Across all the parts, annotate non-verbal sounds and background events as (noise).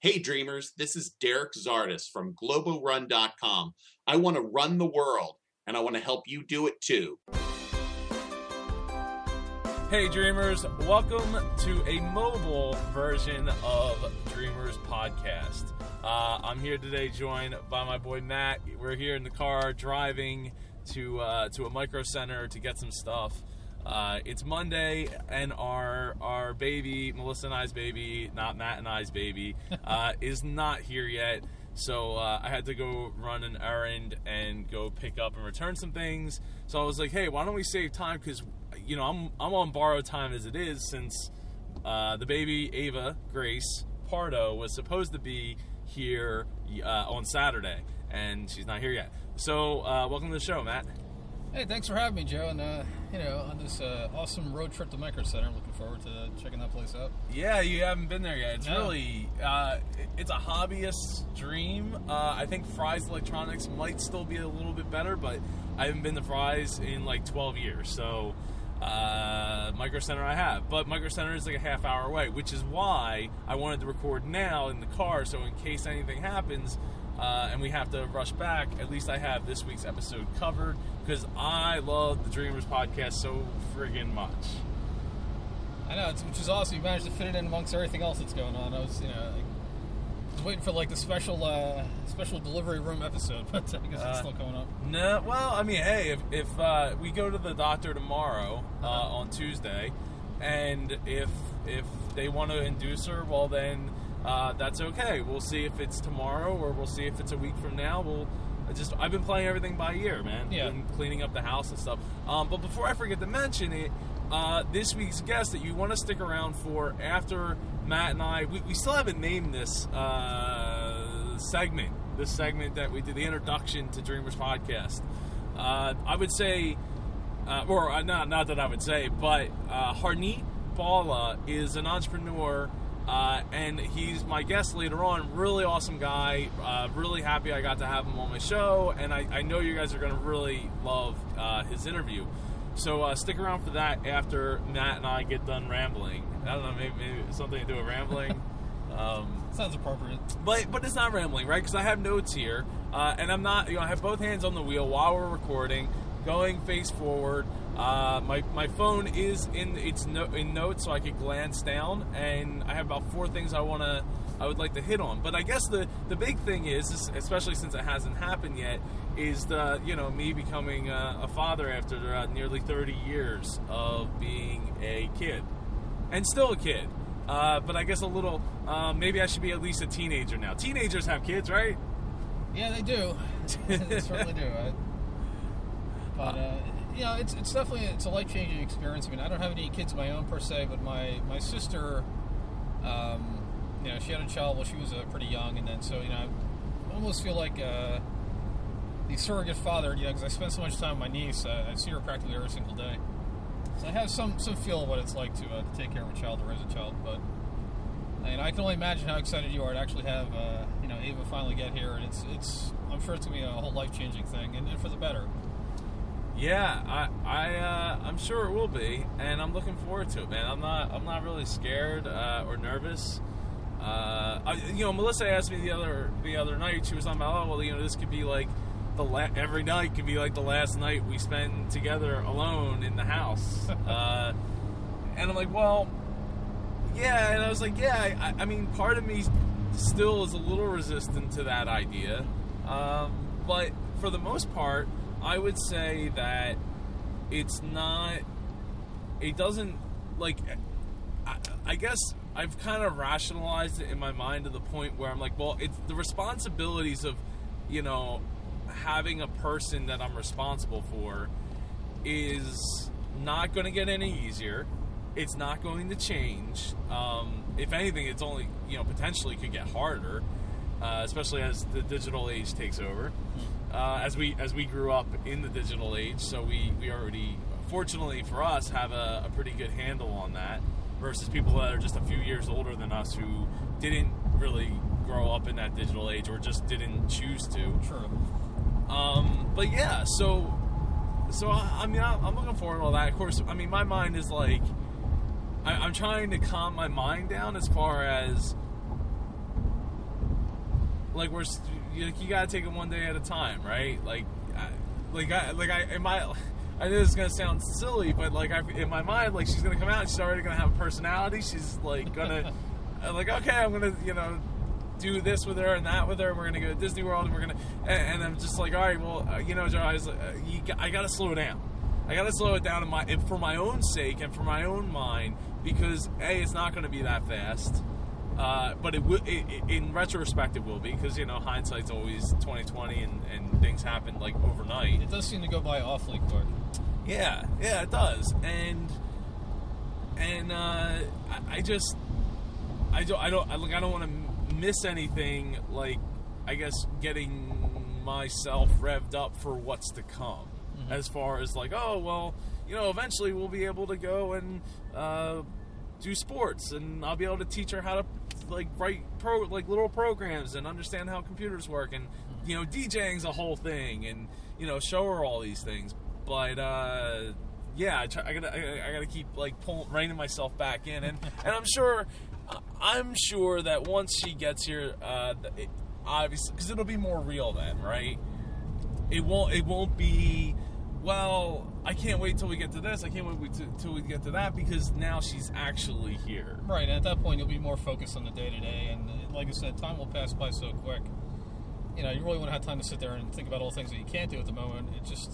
Hey dreamers, this is Derek Zardis from globalrun.com. I want to run the world and I want to help you do it too. Hey dreamers, welcome to a mobile version of Dreamers Podcast. Uh, I'm here today joined by my boy Matt. We're here in the car driving to uh, to a micro center to get some stuff. Uh, it's Monday, and our our baby, Melissa and I's baby, not Matt and I's baby, (laughs) uh, is not here yet. So uh, I had to go run an errand and go pick up and return some things. So I was like, hey, why don't we save time? Because you know I'm I'm on borrowed time as it is since uh, the baby Ava Grace Pardo was supposed to be here uh, on Saturday, and she's not here yet. So uh, welcome to the show, Matt. Hey, thanks for having me, Joe. And uh, you know, on this uh, awesome road trip to Micro Center, I'm looking forward to checking that place out. Yeah, you haven't been there yet. It's No. really, uh, it's a hobbyist's dream. Uh, I think Fry's Electronics might still be a little bit better, but I haven't been to Fry's in like 12 years. So, uh, Micro Center I have, but Micro Center is like a half hour away, which is why I wanted to record now in the car. So in case anything happens. Uh, and we have to rush back. At least I have this week's episode covered because I love the Dreamers podcast so friggin' much. I know, it's, which is awesome. You managed to fit it in amongst everything else that's going on. I was, you know, like, I was waiting for like the special, uh, special delivery room episode, (laughs) but I guess Uh, it's still coming up. No, well, I mean, hey, if, if uh, we go to the doctor tomorrow uh, on Tuesday, and if if they want to induce her, well, then uh, that's okay. We'll see if it's tomorrow or we'll see if it's a week from now. We'll I just I've been playing everything by ear, man. Yeah. Been cleaning up the house and stuff. Um, but before I forget to mention it, uh, this week's guest that you want to stick around for after Matt and I, we, we still haven't named this uh, segment. This segment that we did the introduction to Dreamers podcast. Uh, I would say, uh, or uh, not not that I would say, but uh, Harneet Bhalla is an entrepreneur. Uh, and he's my guest later on. Really awesome guy. Uh, really happy I got to have him on my show, and I, I know you guys are going to really love uh, his interview. So uh, stick around for that after Matt and I get done rambling. I don't know, maybe, maybe something to do with rambling. (laughs) um, Sounds appropriate. but but it's not rambling, right? Because I have notes here, uh, and I'm not. You know, I have both hands on the wheel while we're recording, going face forward. Uh, my my phone is in its no, in notes, so I could glance down, and I have about four things I want to. I would like to hit on, but I guess the the big thing is, is especially since it hasn't happened yet, is the you know me becoming a, a father after uh, nearly 30 years of being a kid, and still a kid. Uh, but I guess a little. Uh, maybe I should be at least a teenager now. Teenagers have kids, right? Yeah, they do. (laughs) they certainly do. I, (laughs) but uh, you know, it's it's definitely it's a life changing experience. I mean, I don't have any kids of my own per se, but my my sister, um, you know, she had a child while she was uh, pretty young, and then so you know, I almost feel like uh, the surrogate father. You know, because I spend so much time with my niece, uh, I see her practically every single day. So I have some some feel of what it's like to, uh, to take care of a child, or raise a child, but. I mean, I can only imagine how excited you are to actually have, uh, you know, Ava finally get here, and it's, it's. I'm sure it's gonna be a whole life changing thing, and, and for the better. Yeah, I, I, uh, I'm sure it will be, and I'm looking forward to it, man. I'm not, I'm not really scared uh, or nervous. Uh, I, you know, Melissa asked me the other, the other night. She was talking about, oh, well, you know, this could be like the la- every night could be like the last night we spend together alone in the house. (laughs) uh, and I'm like, well, yeah, and I was like, yeah, I, I mean, part of me still is a little resistant to that idea, um, but for the most part, I would say that it's not. It doesn't like. I, I guess I've kind of rationalized it in my mind to the point where I'm like, well, it's the responsibilities of, you know, having a person that I'm responsible for is not going to get any easier. It's not going to change. Um, if anything, it's only you know potentially could get harder, uh, especially as the digital age takes over. Uh, as we as we grew up in the digital age, so we we already, fortunately for us, have a, a pretty good handle on that. Versus people that are just a few years older than us who didn't really grow up in that digital age or just didn't choose to. True. Um, but yeah, so so I, I mean, I, I'm looking forward to all that. Of course, I mean, my mind is like, I, I'm trying to calm my mind down as far as like we're s- you, gotta take it one day at a time, right? Like, I, like I like I in my. I know this is gonna sound silly, but like I, in my mind, like she's gonna come out. and She's already gonna have a personality. She's like gonna, (laughs) like okay, I'm gonna, you know, do this with her and that with her. We're gonna go to Disney World, and we're gonna, and, and I'm just like, all right, well, uh, you know, Joe, I, was, like, uh, I gotta slow it down. I gotta slow it down in my, for my own sake and for my own mind, because a, it's not gonna be that fast. Uh, but it will. In retrospect, it will be because you know hindsight's always 2020, and, and things happen like overnight. It does seem to go by awfully quick. Yeah, yeah, it does, and and uh, I, I just I don't I don't I, like I don't want to miss anything. Like I guess getting myself revved up for what's to come, as far as like oh well, you know, eventually we'll be able to go and uh, do sports, and I'll be able to teach her how to like write pro like little programs and understand how computers work, and you know, DJing's a whole thing, and you know, show her all these things. But uh, yeah, I, try, I gotta I, I gotta keep like pulling reining myself back in, and (laughs) and I'm sure I'm sure that once she gets here, uh, it, obviously because it'll be more real then, right? It won't it won't be well. I can't wait till we get to this. I can't wait till, till we get to that because now she's actually here. Right, and at that point, you'll be more focused on the day to day, and uh, like I said, time will pass by so quick. You know, you really want to have time to sit there and think about all the things that you can't do at the moment. It just,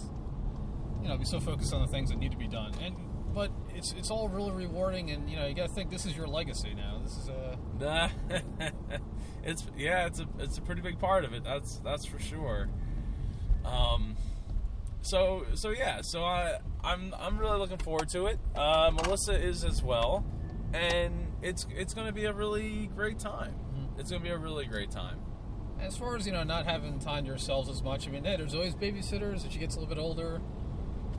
you know, be so focused on the things that need to be done. And but it's it's all really rewarding, and you know, you got to think this is your legacy now. This is a Nah, (laughs) it's yeah, it's a it's a pretty big part of it. That's that's for sure. Um, so so yeah, so I I'm I'm really looking forward to it. Uh, Melissa is as well, and it's it's going to be a really great time. It's going to be a really great time. as far as you know, not having time to yourselves as much. I mean, hey, there's always babysitters as she gets a little bit older.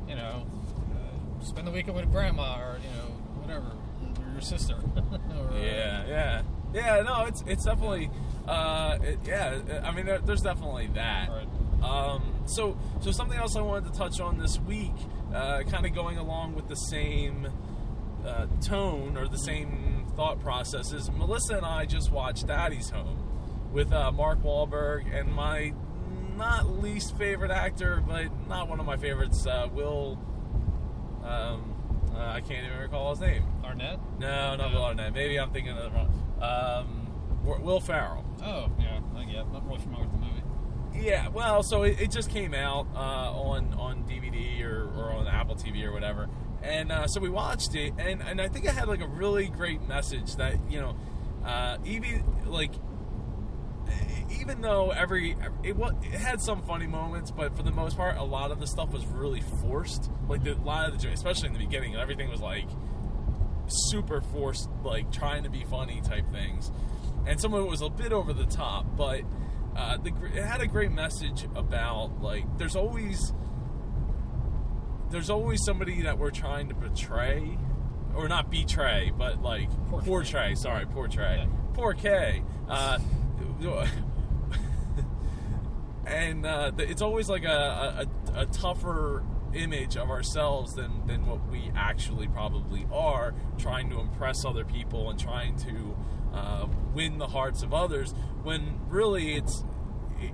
You know, uh, spend the weekend with grandma or you know whatever, or your sister. (laughs) or, uh, Yeah, yeah, yeah. No, it's it's definitely, uh, it, yeah. I mean, there, there's definitely that. Right. Um, so, so something else I wanted to touch on this week, uh, kind of going along with the same uh, tone or the same thought process, is Melissa and I just watched Daddy's Home with uh, Mark Wahlberg and my not least favorite actor, but not one of my favorites, uh, Will. Um, uh, I can't even recall his name. Arnett. No, not No. Will Arnett. Maybe I'm thinking of the wrong. Um, Will Ferrell. Oh yeah, uh, yeah. I'm not really familiar with the. Yeah, well, so it, it just came out uh, on on DVD or, or on Apple TV or whatever, and uh, so we watched it, and, and I think it had like a really great message that you know, uh, even like even though every it was it had some funny moments, but for the most part, a lot of the stuff was really forced. Like the, a lot of the, especially in the beginning, everything was like super forced, like trying to be funny type things, and some of it was a bit over the top. But uh, the, it had a great message about like there's always there's always somebody that we're trying to betray, or not betray, but like Portray. portray. Sorry, portray. Yeah. Portray. Uh, (laughs) and uh, it's always like a, a, a tougher image of ourselves than, than what we actually probably are, trying to impress other people and trying to uh, win the hearts of others. When really it's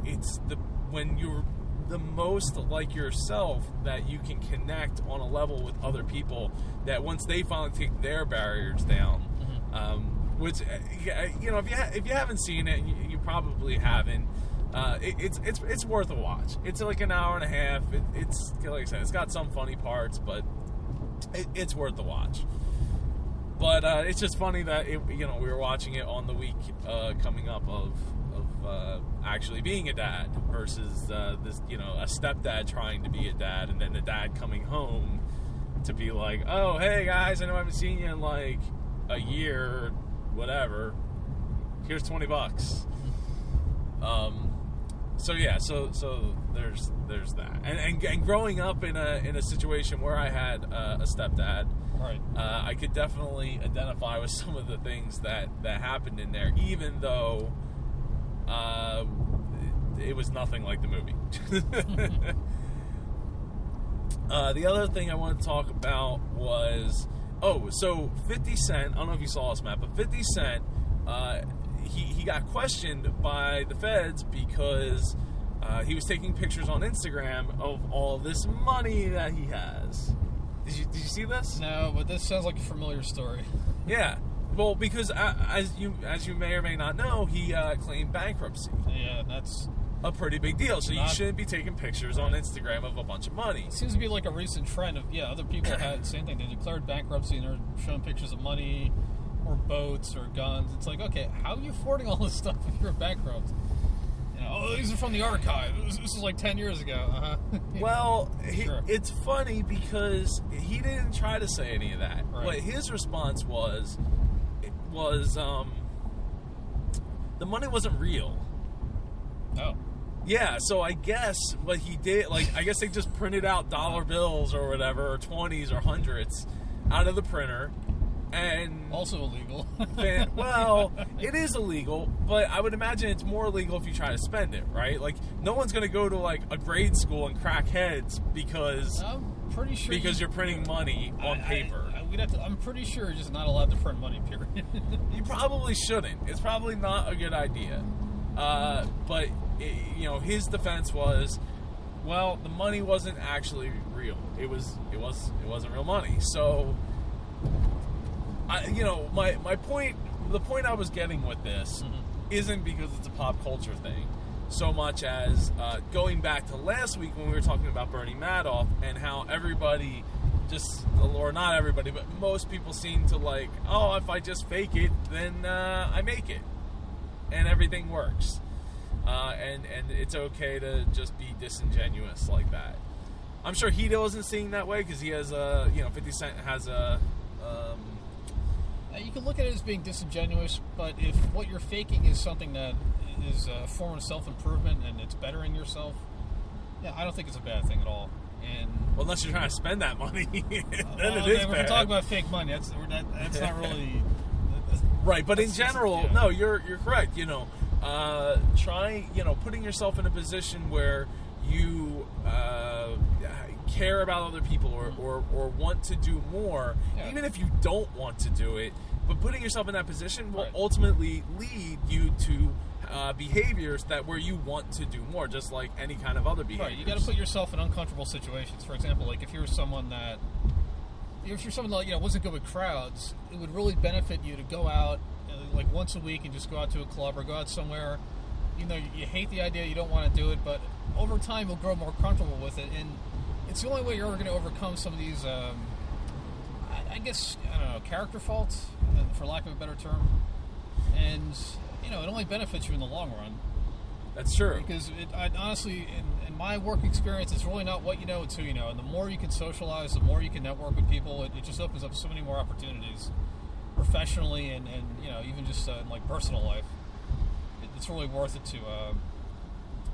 it's the when you're the most like yourself that you can connect on a level with other people that once they finally take their barriers down um, which uh, you know if you ha- if you haven't seen it you, you probably haven't uh, it, it's it's it's worth a watch. It's like an hour and a half. It, it's like I said it's got some funny parts but it, it's worth the watch. But uh, it's just funny that it, you know we were watching it on the week uh, coming up of uh, actually being a dad versus uh, this you know a stepdad trying to be a dad and then the dad coming home to be like oh hey guys I know I haven't seen you in like a year or whatever. Here's 20 bucks. Um so yeah so so there's there's that. And and, and growing up in a in a situation where I had uh, a stepdad Right. uh, I could definitely identify with some of the things that that happened in there, even though uh, it, was nothing like the movie. (laughs) uh, the other thing I want to talk about was oh, so Fifty Cent. I don't know if you saw this, Matt, but Fifty Cent. Uh, he, he got questioned by the feds because uh, he was taking pictures on Instagram of all this money that he has. Did you, did you see this? No, but this sounds like a familiar story. Yeah. Well, because uh, as you as you may or may not know, he uh, claimed bankruptcy, Yeah, that's a pretty big deal. So you shouldn't be taking pictures on Instagram of a bunch of money. it seems to be like a recent trend of yeah, other people had the (coughs) same thing. They declared bankruptcy and they're showing pictures of money or boats or guns. It's like, okay, how are you affording all this stuff if you're bankrupt? You know, oh, these are from the archive. This, this is like ten years ago. Uh-huh. (laughs) Well, he, Sure. it's funny because he didn't try to say any of that. Right. What his response was was um, the money wasn't real. oh, Yeah, so I guess what he did, like, I guess they just printed out dollar bills or whatever, or twenties or hundreds, out of the printer, and also illegal. (laughs) fan- well, it is illegal, but I would imagine it's more illegal if you try to spend it, right? Like, no one's going to go to like a grade school and crack heads because pretty sure because you, you're printing money on I- I- paper. I, we'd have to, I'm pretty sure you're just not allowed to print money. Period. (laughs) You probably shouldn't. It's probably not a good idea. Uh, but i you know, his defense was, well, the money wasn't actually real. It was. It was. It wasn't real money. So, I, you know, my my point, the point I was getting with this, isn't because it's a pop culture thing, so much as uh, going back to last week when we were talking about Bernie Madoff and how everybody just or not everybody but most people seem to like oh if i just fake it then uh, i make it. And everything works. Uh, and and it's okay to just be disingenuous like that. I'm sure he wasn't seeing that way because he has a you know 50 cent has a um, you can look at it as being disingenuous, but if what you're faking is something that is a form of self improvement and it's bettering yourself, yeah, I don't think it's a bad thing at all. And well unless you're trying to spend that money (laughs) then well, it is we're bad. talking about fake money. That's we're not, that's not really. (laughs) Right, but in general, yeah. no, you're you're correct. You know, uh, trying, you know, putting yourself in a position where you uh, care about other people or, or, or want to do more, Yeah. even if you don't want to do it. But putting yourself in that position will Right. ultimately lead you to uh, behaviors that where you want to do more, just like any kind of other behavior. Right, you got to put yourself in uncomfortable situations. For example, like if you're someone that, if you're someone that you know wasn't good with crowds, it would really benefit you to go out uh, like once a week and just go out to a club or go out somewhere. You know, you hate the idea, you don't want to do it, but over time you'll grow more comfortable with it, and it's the only way you're ever going to overcome some of these. Um, I, I guess I don't know character faults, uh, for lack of a better term, and you know it only benefits you in the long run That's true. because it, I, honestly, in, in my work experience, it's really not what you know; it's who you know. And the more you can socialize, the more you can network with people. It, it just opens up so many more opportunities, professionally and, and you know even just uh, in like personal life. It, it's really worth it to, uh,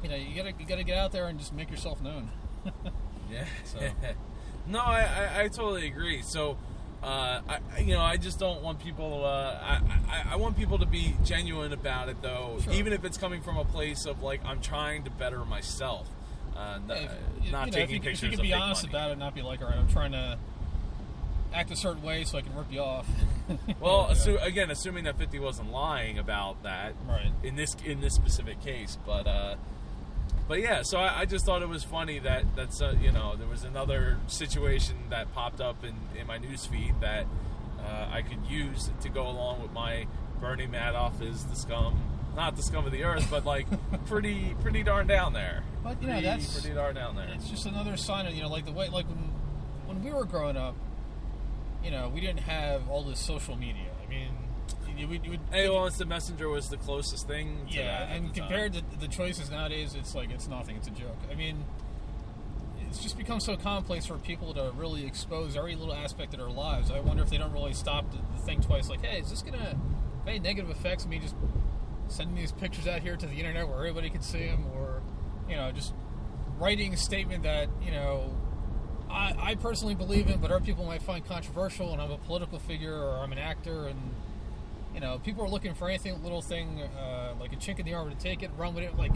you know, you gotta you gotta get out there and just make yourself known. (laughs) Yeah. (laughs) So- (laughs) no, I, I, I totally agree. So, uh, I, you know, I just don't want people. Uh, I, I, I want people to be genuine about it, though, Sure. even if it's coming from a place of like I'm trying to better myself, uh, Yeah, if- uh, not you know, taking if you, pictures If you can be honest money. about it, and not be like, all right, I'm trying to act a certain way so I can rip you off. (laughs) Well, Yeah. assu- again, assuming that Fifty wasn't lying about that, Right. In this in this specific case, but uh, but yeah, so I, I just thought it was funny that that's uh, you know there was another situation that popped up in in my news feed that uh, I could use to go along with my Bernie Madoff is the scum, not the scum of the earth, but like (laughs) pretty pretty darn down there. But, you know, pretty, that's- pretty darn down there. It's just another sign of you know, like the way, like when when we were growing up, you know, we didn't have all this social media. I mean, we, we, AOL Instant Messenger was the closest thing. To yeah, that and the time. compared to the choices nowadays, it's like it's nothing. It's a joke. I mean, it's just become so commonplace for people to really expose every little aspect of their lives. I wonder if they don't really stop to, to think twice. Like, hey, is this gonna have any negative effects? Me just sending these pictures out here to the internet where everybody can see them, or you know, just writing a statement that you know I, I personally believe in, but other people might find controversial, and I'm a political figure or I'm an actor, and you know, people are looking for anything, little thing, uh, like a chink in the armor to take it, run with it, like,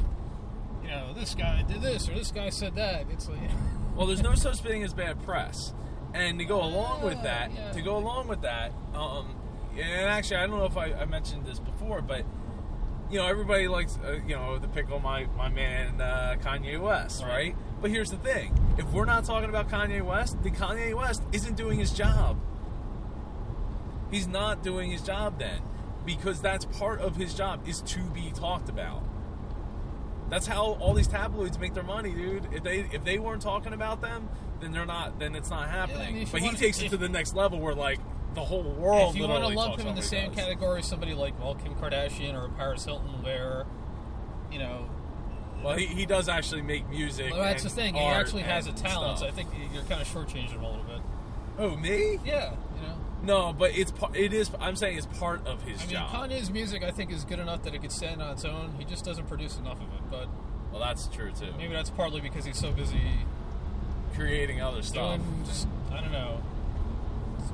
you know, this guy did this or this guy said that. It's like, (laughs) Well, there's no such thing as bad press, and to go along with that, yeah. to go along with that, um, and actually, I don't know if I, I mentioned this before, but you know, everybody likes, uh, you know, the pickle my my man uh, Kanye West, Right. right? But here's the thing: if we're not talking about Kanye West, then Kanye West isn't doing his job. He's not doing his job then, because that's part of his job is to be talked about. That's how all these tabloids make their money, dude. If they if they weren't talking about them, then they're not. Then it's not happening. if but he takes it to the next level, where like the whole world. if you want to lump him in the same does. category as somebody like well Kim Kardashian or Paris Hilton, where you know, Well, he, he does actually make music. well, that's the thing. He actually has a talent. So I think you're kind of shortchanging him a little bit. Oh, me? Yeah. No, but it's it is. I'm saying it's part of his I mean, job. Kanye's music I think is good enough that it could stand on its own. He just doesn't produce enough of it. But well, that's true too. maybe that's partly because he's so busy Creating other stuff. just I don't know,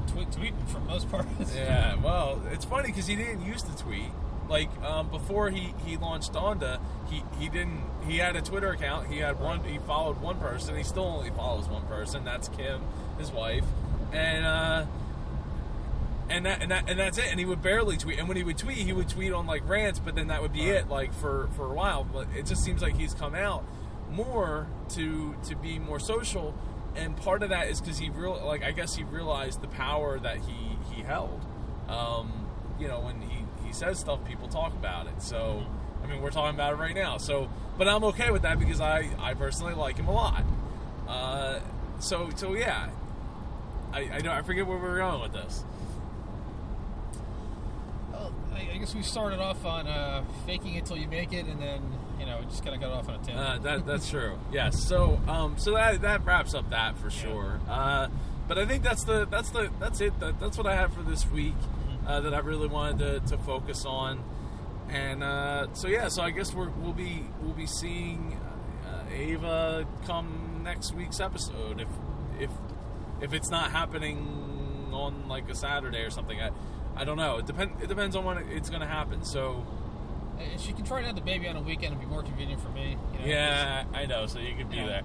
tweet, tweeting for most part. (laughs) Yeah, well, it's funny because he didn't use to tweet. Like um, before he, he launched Donda, he, he didn't. He had a Twitter account. He had one. He followed one person. He still only follows one person. That's Kim, his wife, and uh, and that and that and that's it. And he would barely tweet. And when he would tweet, he would tweet on like rants, but then that would be Right. it. Like for for a while. But it just seems like he's come out more to to be more social. And part of that is because he real like I guess he realized the power that he he held. Um, you know, when he he says stuff, people talk about it. So I mean, we're talking about it right now. So, but I'm okay with that because I I personally like him a lot. Uh, so so yeah, I I, don't, I forget where we were going with this. I, guess we started off on uh, faking it till you make it, and then you know just kind of got off on a tangent. Uh, that that's (laughs) true. Yes. So um so that that wraps up that for sure. Uh, but I think that's the that's the that's it. That, that's what I have for this week. Uh, that I really wanted to, to focus on. And uh, so yeah, so I guess we're, we'll be we'll be seeing uh, Ava come next week's episode if if if it's not happening on like a Saturday or something. I, I don't know. It depend. It depends on when it's going to happen. So she can try to have the baby on a weekend and be more convenient for me. You know, yeah, I know. So you could be Yeah. there.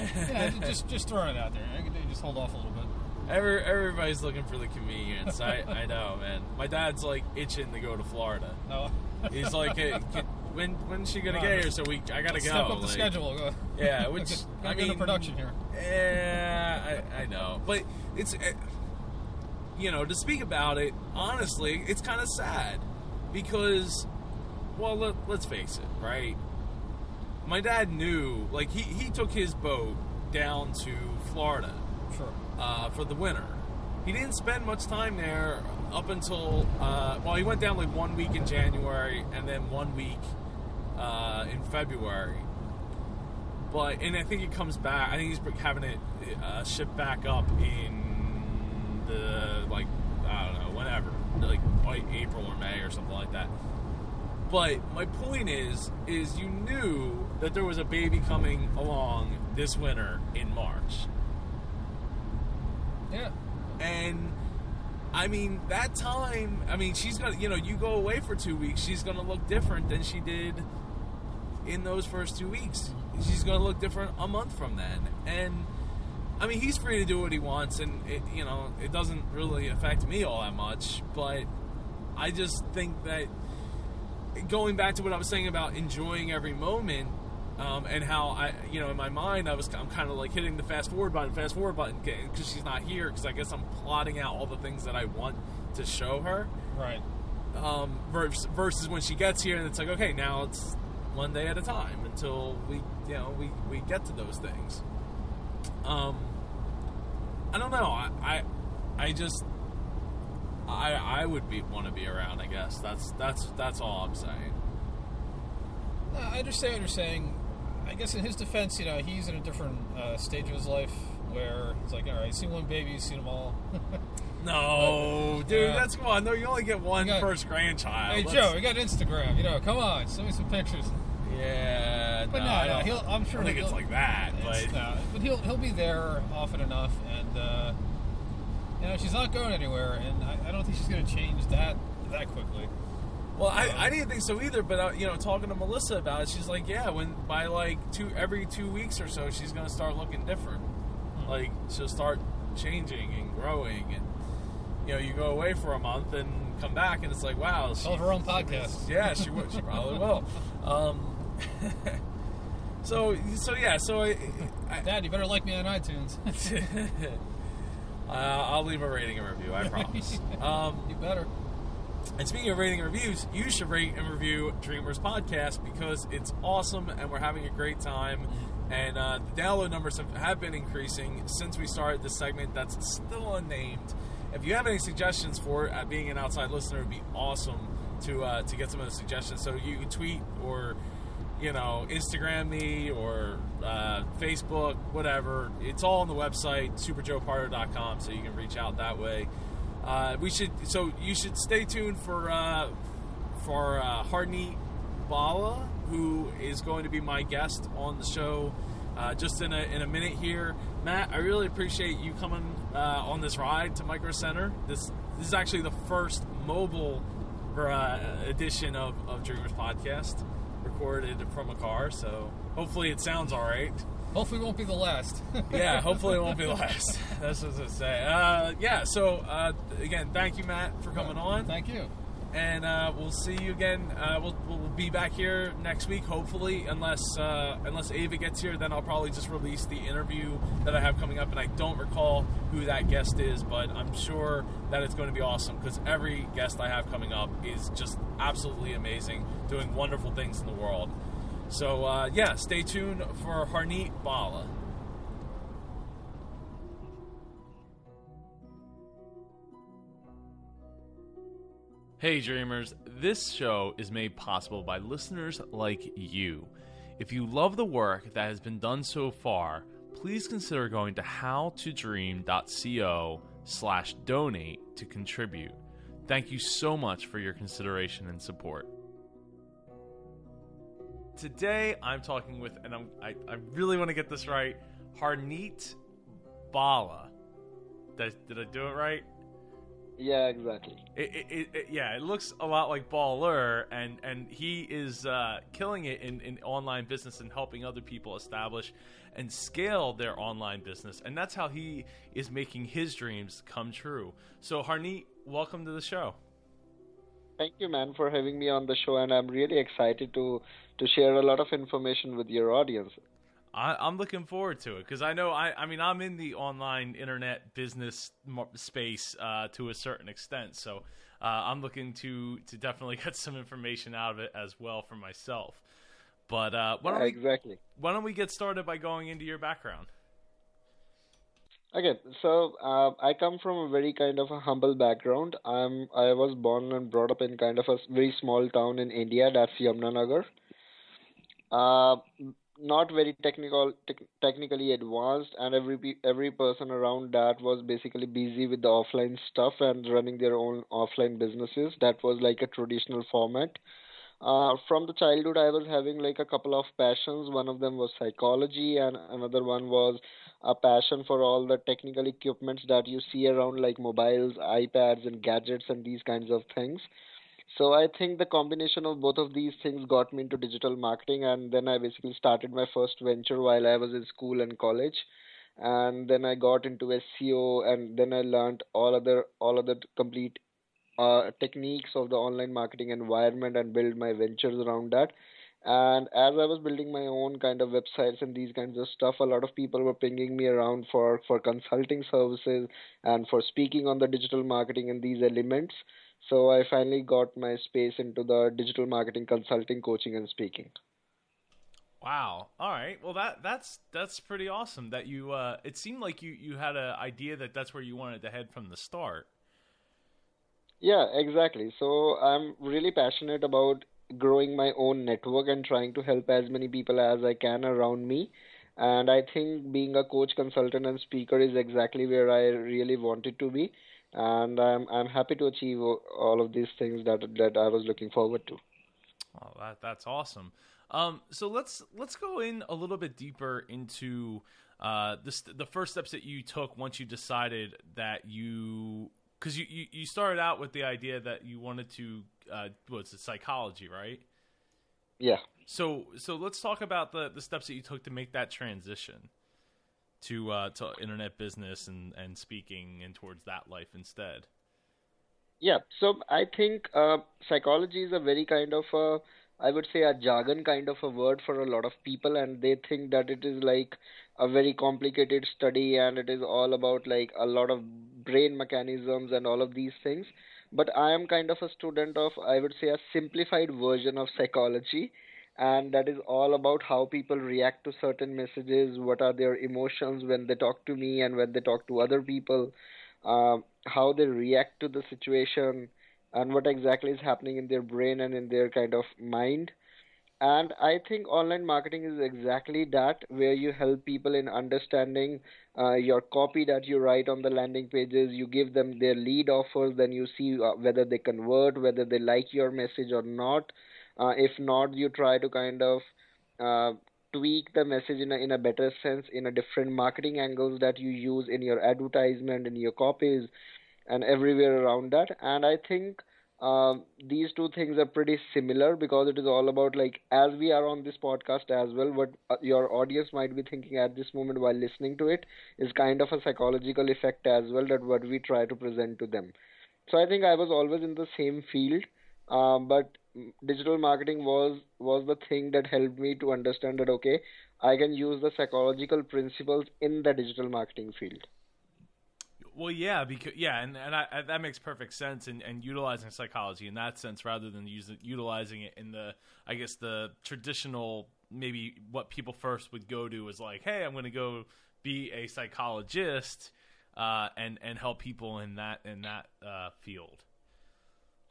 (laughs) yeah, just just throwing it out there. I could just hold off a little bit. Every, everybody's looking for the convenience. I, I know, man. My dad's like itching to go to Florida. No, He's like, hey, can, when when's she gonna Come get here? So we I gotta step go. up the like- schedule. Yeah, which (laughs) I mean, production here. Yeah, I, I know, but it's eh, you know to speak about it honestly, it's kind of sad because, well, let, let's face it, right? My dad knew, like he he took his boat down to Florida Sure. uh, for the winter. He didn't spend much time there up until uh, well, he went down like one week in January and then one week uh, in February. But and I think he comes back. I think he's having it uh, shipped back up in the like I don't know whenever, like, like April or May or something like that. But my point is, is you knew that there was a baby coming along this winter in March. Yeah. And I mean, that time, I mean, she's gonna, you know, you go away for two weeks, she's gonna look different than she did in those first two weeks. She's gonna look different a month from then. And I mean, he's free to do what he wants, and it, you know, it doesn't really affect me all that much. But I just think that going back to what I was saying about enjoying every moment, um, and how I, you know, in my mind, I was, I'm kind of like hitting the fast forward button, fast forward button, because she's not here. Because I guess I'm plotting out all the things that I want to show her. Right. Um, versus, versus when she gets here, and it's like, okay, now it's one day at a time until we, you know, we we get to those things. Um, I don't know. I, I, I just, I, I would be want to be around. I guess that's that's that's all I'm saying. No, I understand what you're saying. I guess in his defense, you know, he's in a different uh, stage of his life where it's like, all right, he's seen one baby, he's seen them all. (laughs) No, dude, Yeah. that's come on. No, you only get one got- first grandchild. hey, Let's- Joe, we got Instagram. You know, come on, send me some pictures. Yeah, But no, no, no he'll, I'm sure I don't think it's like that, It's but not. but he'll he'll be there often enough, uh, you know she's not going anywhere, and I, I don't think she's going to change that that quickly. well, I, I didn't think so either. But uh, you know, talking to Melissa about it, she's like, yeah, when by like two every two weeks or so, she's gonna start looking different. Hmm. Like she'll start changing and growing, and you know, you go away for a month, and come back and it's like, wow, Call her own podcast. yeah, she would. She probably will. (laughs) Um, (laughs) so so yeah, so I, I, Dad, you better like me on iTunes. (laughs) uh, I'll leave a rating and review. I promise. (laughs) Um, you better. and speaking of rating and reviews, you should rate and review Dreamers Podcast because it's awesome and we're having a great time. And uh, the download numbers have, have been increasing since we started this segment that's still unnamed. If you have any suggestions for it, uh, being an outside listener would be awesome to uh, to get some of the suggestions. So you can tweet or you know Instagram me or uh, Facebook, whatever. It's all on the website superjoepardo.com, so you can reach out that way. Uh, we should so you should stay tuned for uh, for uh, Harneet Bhalla, who is going to be my guest on the show uh, just in a, in a minute here. Matt, I really appreciate you coming uh, on this ride to Micro Center. This this is actually the first mobile uh, edition of, of Dreamers Podcast, recorded from a car. So hopefully it sounds all right. Hopefully, it won't be the last. (laughs) yeah, hopefully it won't be the last. (laughs) That's what I say. Uh, yeah, so uh, again, thank you, Matt, for coming on. Thank you. And uh, we'll see you again. Uh, we'll, we'll be back here next week, hopefully, unless uh, unless Ava gets here. Then I'll probably just release the interview that I have coming up, and I don't recall who that guest is, but I'm sure that it's going to be awesome because every guest I have coming up is just absolutely amazing, doing wonderful things in the world. So uh, yeah, stay tuned for Harneet Bhalla. Hey, dreamers, this show is made possible by listeners like you. If you love the work that has been done so far, please consider going to howtodream.co slash donate to contribute. Thank you so much for your consideration and support. Today, I'm talking with, and I'm, I, I really want to get this right, Harneet Bhalla. Did, did I do it right? Yeah, exactly. It, it, it, yeah, it looks a lot like Baller, and and he is uh, killing it in, in online business and helping other people establish and scale their online business, and that's how he is making his dreams come true. So, Harneet, welcome to the show. Thank you, man, for having me on the show, and I'm really excited to to share a lot of information with your audience. I, I'm looking forward to it because I know I, I mean I'm in the online internet business space uh, to a certain extent, so uh, I'm looking to to definitely (laughs) get some information out of it as well for myself. But uh, why don't Yeah, we exactly. why don't we get started by going into your background? Okay, so uh, I come from a very kind of a humble background. I'm I was born and brought up in kind of a very small town in India. That's Yamunanagar. Uh, not very technical, tech, technically advanced, and every every person around that was basically busy with the offline stuff and running their own offline businesses. That was like a traditional format. Uh, from the childhood, I was having like a couple of passions. One of them was psychology, and another one was a passion for all the technical equipments that you see around, like mobiles, iPads, and gadgets, and these kinds of things. So I think the combination of both of these things got me into digital marketing, and then I basically started my first venture while I was in school and college, and then I got into SEO, and then I learned all other all other complete uh, techniques of the online marketing environment and build my ventures around that. And as I was building my own kind of websites and these kinds of stuff, a lot of people were pinging me around for, for consulting services and for speaking on the digital marketing and these elements. So I finally got my space into the digital marketing consulting, coaching, and speaking. Wow. All right. Well, that that's that's pretty awesome. That you. Uh, it seemed like you you had an idea that that's where you wanted to head from the start. Yeah, exactly. So I'm really passionate about growing my own network and trying to help as many people as I can around me. And I think being a coach, consultant, and speaker is exactly where I really wanted to be. And I'm I'm happy to achieve all of these things that that I was looking forward to. Oh, that that's awesome. Um, so let's let's go in a little bit deeper into uh, the the first steps that you took once you decided that you because you, you you started out with the idea that you wanted to uh, what's it psychology, right? Yeah. So so let's talk about the the steps that you took to make that transition to uh, to internet business and and speaking and towards that life instead. Yeah, so I think uh, psychology is a very kind of a, I would say a jargon kind of a word for a lot of people, and they think that it is like a very complicated study and it is all about like a lot of brain mechanisms and all of these things. But I am kind of a student of, I would say, a simplified version of psychology, and that is all about how people react to certain messages, what are their emotions when they talk to me and when they talk to other people uh, how they react to the situation and what exactly is happening in their brain and in their kind of mind. And I think online marketing is exactly that, where you help people in understanding uh, your copy that you write on the landing pages. You give them their lead offers, then you see uh, whether they convert, whether they like your message or not. Uh, if not, you try to kind of uh, tweak the message in a, in a better sense in a different marketing angles that you use in your advertisement in your copies and everywhere around that. And i think um, these two things are pretty similar because it is all about like as we are on this podcast as well what uh, your audience might be thinking at this moment while listening to it is kind of a psychological effect as well that what we try to present to them. So i think i was always in the same field um, but digital marketing was was the thing that helped me to understand that okay i can use the psychological principles in the digital marketing field. Well yeah because yeah and, and I, that makes perfect sense and, and utilizing psychology in that sense rather than using utilizing it in the i guess the traditional maybe what people first would go to is like hey i'm going to go be a psychologist uh, and and help people in that in that uh, field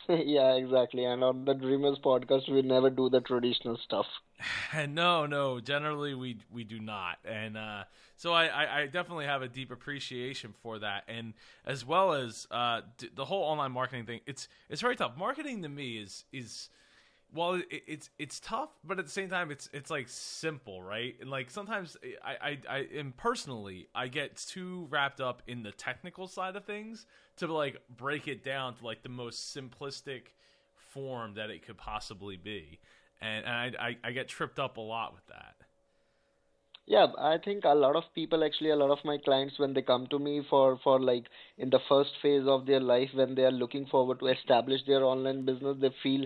(laughs) yeah, exactly. And on the Dreamers podcast, we never do the traditional stuff. (sighs) no, no. Generally, we we do not, and uh, so I, I, I, definitely have a deep appreciation for that, and as well as uh, the whole online marketing thing. It's it's very tough. Marketing to me is is well it, it's it's tough but at the same time it's it's like simple right? And like sometimes I, I i am personally i get too wrapped up in the technical side of things to like break it down to like the most simplistic form that it could possibly be. And, and I, I i get tripped up a lot with that. Yeah i think a lot of people actually a lot of my clients when they come to me for for like in the first phase of their life when they are looking forward to establish their online business they feel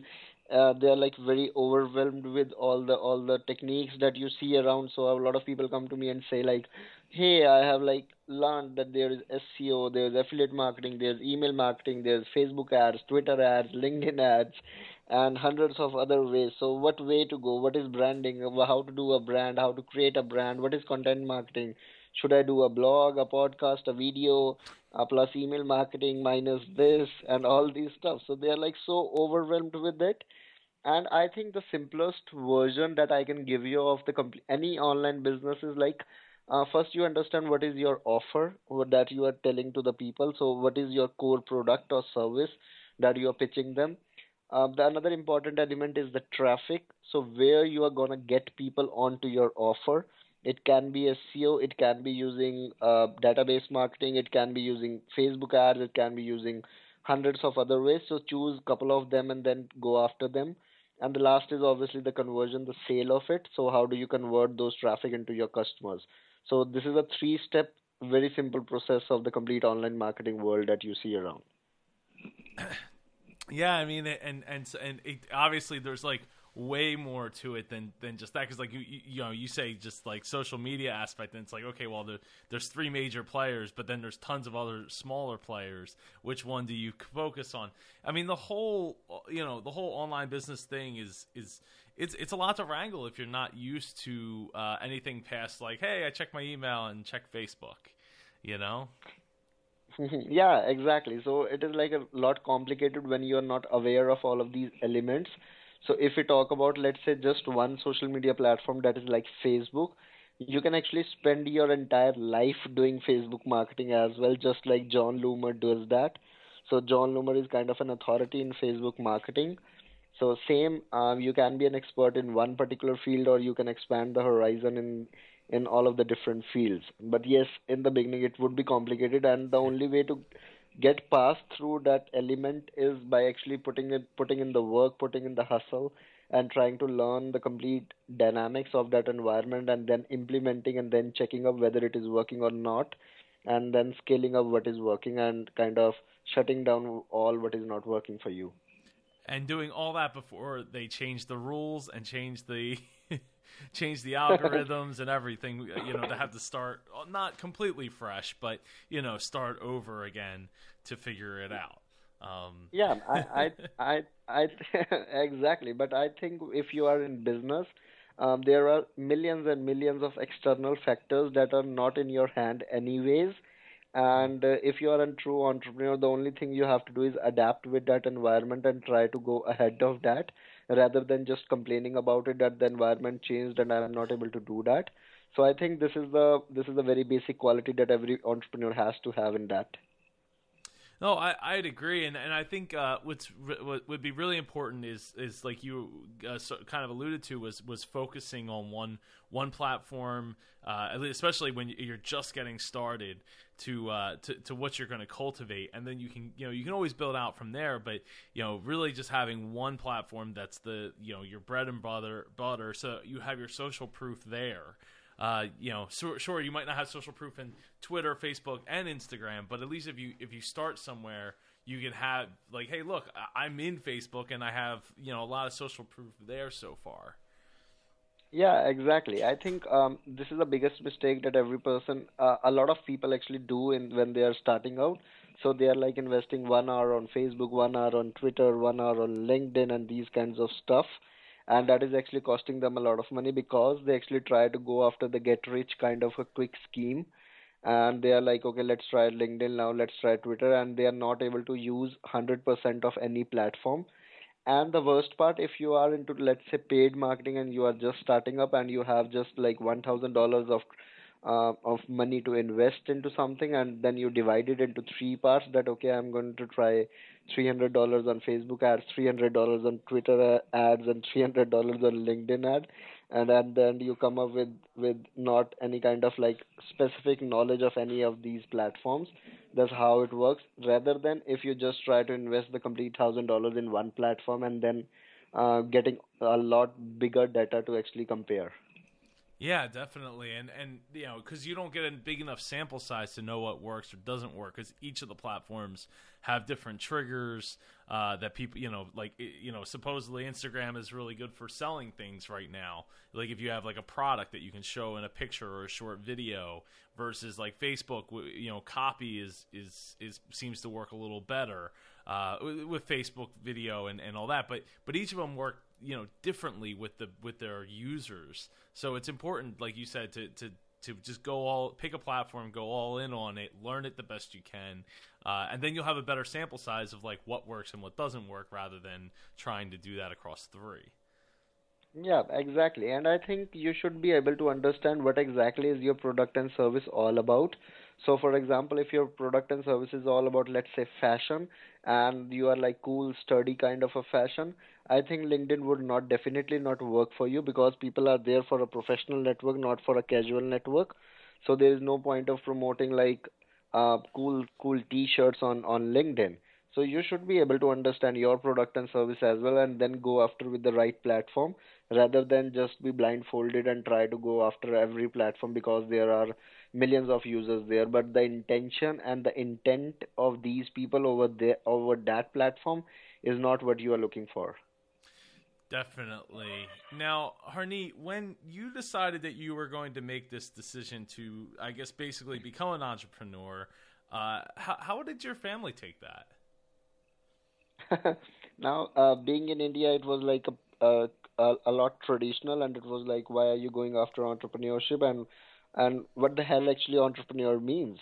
uh, they are like very overwhelmed with all the all the techniques that you see around. So a lot of people come to me and say like hey i have like learned that there is seo there's affiliate marketing there's email marketing there's facebook ads twitter ads linkedin ads and hundreds of other ways. So what way to go? What is branding? How to do a brand? How to create a brand? What is content marketing? Should i do a blog a podcast a video uh, plus email marketing minus this and all these stuff? So they are like so overwhelmed with it and i think the simplest version that i can give you of the any online business is like uh, first you understand what is your offer what that you are telling to the people. So what is your core product or service that you are pitching them? Uh, the another important element is the traffic. So where you are going to get people onto your offer. It can be SEO, it can be using uh, database marketing, it can be using Facebook ads, it can be using hundreds of other ways. So choose a couple of them and then go after them and the last is obviously the conversion the sale of it. So how do you convert those traffic into your customers? So this is a three step very simple process of the complete online marketing world that you see around. (clears throat) Yeah i mean and and and it, obviously there's like way more to it than than just that. Because like you, you, you know you say just like social media aspect and it's like okay well there's three major players but then there's tons of other smaller players. Which one do you focus on? I mean the whole you know the whole online business thing is is it's it's a lot to wrangle if you're not used to uh, anything past like hey i check my email and check facebook you know? (laughs) Yeah exactly. So it is like a lot complicated when you're not aware of all of these elements so if we talk about, let's say, just one social media platform that is like Facebook, you can actually spend your entire life doing Facebook marketing as well, just like Jon Loomer does that. So Jon Loomer is kind of an authority in Facebook marketing. So same, um, you can be an expert in one particular field, or you can expand the horizon in in all of the different fields. But yes, in the beginning it would be complicated, and the only way to get past through that element is by actually putting it putting in the work putting in the hustle and trying to learn the complete dynamics of that environment and then implementing and then checking up whether it is working or not and then scaling up what is working and kind of shutting down all what is not working for you. And doing all that before they change the rules and change the (laughs) change the algorithms and everything you know to have to start not completely fresh but you know start over again to figure it out. Um, yeah i (laughs) i i, I (laughs) exactly. But i think if you are in business um, there are millions and millions of external factors that are not in your hand anyways. And uh, if you are a true entrepreneur the only thing you have to do is adapt with that environment and try to go ahead of that rather than just complaining about it that the environment changed and i'm not able to do that. So i think this is the this is the very basic quality that every entrepreneur has to have in that no, I, I'd agree, and and I think uh, what's what would be really important is is like you uh, so kind of alluded to was was focusing on one one platform, uh, especially when you're just getting started to uh, to, to what you're going to cultivate, and then you can you know you can always build out from there. But you know, really just having one platform that's the you know your bread and butter butter, so you have your social proof there uh, you know, so, sure, you might not have social proof in Twitter, Facebook, and Instagram, but at least if you if you start somewhere, you can have like, hey, look, I'm in Facebook and I have you know a lot of social proof there so far. Yeah, exactly. I think um, this is the biggest mistake that every person, uh, a lot of people actually do in when they are starting out. So they are like investing one hour on Facebook, one hour on Twitter, one hour on LinkedIn, and these kinds of stuff and that is actually costing them a lot of money because they actually try to go after the get rich kind of a quick scheme. And they are like okay let's try linkedin now let's try twitter. And they are not able to use 100% of any platform. And the worst part if you are into let's say paid marketing and you are just starting up and you have just like $1000 of uh, of money to invest into something and then you divide it into three parts that okay i'm going to try $300 on Facebook ads, $300 on Twitter ads, and $300 on LinkedIn ad, and then, then you come up with with not any kind of like specific knowledge of any of these platforms. That's how it works. Rather than if you just try to invest the complete thousand dollars in one platform and then uh, getting a lot bigger data to actually compare. Yeah, definitely, and and you know because you don't get a big enough sample size to know what works or doesn't work because each of the platforms have different triggers uh, that people you know like you know supposedly Instagram is really good for selling things right now. Like if you have like a product that you can show in a picture or a short video versus like Facebook, you know, copy is is is seems to work a little better uh, with Facebook video and and all that. But but each of them work you know differently with the with their users. So it's important, like you said, to to to just go all pick a platform, go all in on it, learn it the best you can, uh, and then you'll have a better sample size of like what works and what doesn't work, rather than trying to do that across three. Yeah, exactly. And I think you should be able to understand what exactly is your product and service all about. So, for example, if your product and service is all about, let's say, fashion, and you are like cool, sturdy kind of a fashion, I think LinkedIn would not definitely not work for you because people are there for a professional network, not for a casual network. So there is no point of promoting like uh, cool, cool T-shirts on on LinkedIn. So you should be able to understand your product and service as well, and then go after with the right platform rather than just be blindfolded and try to go after every platform because there are millions of users there but the intention and the intent of these people over there over that platform is not what you are looking for. Definitely. Now harneet when you decided that you were going to make this decision to i guess basically become an entrepreneur uh, how, how did your family take that? (laughs) Now uh, being in india it was like a, a a, a lot traditional and it was like why are you going after entrepreneurship? And and what the hell actually entrepreneur means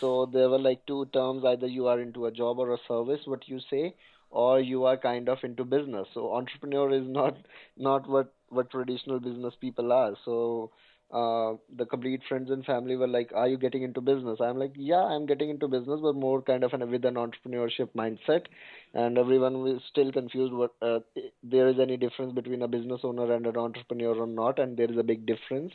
so there were like two terms either you are into a job or a service what you say or you are kind of into business so entrepreneur is not not what what traditional business people are so uh, the complete friends and family were like, "Are you getting into business?" I'm like, "Yeah, I'm getting into business, but more kind of an, with an entrepreneurship mindset." And everyone was still confused what uh, there is any difference between a business owner and an entrepreneur or not, and there is a big difference.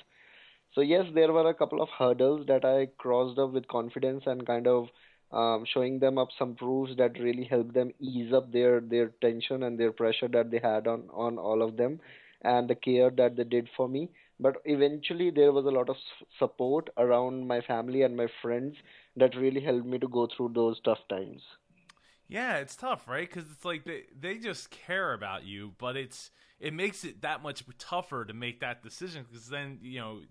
So yes, there were a couple of hurdles that I crossed up with confidence and kind of um, showing them up some proofs that really helped them ease up their their tension and their pressure that they had on on all of them, and the care that they did for me but eventually there was a lot of support around my family and my friends that really helped me to go through those tough times Yeah, it's tough, right? Because it's like they they just care about you, but it's it makes it that much tougher to make that decision because then you know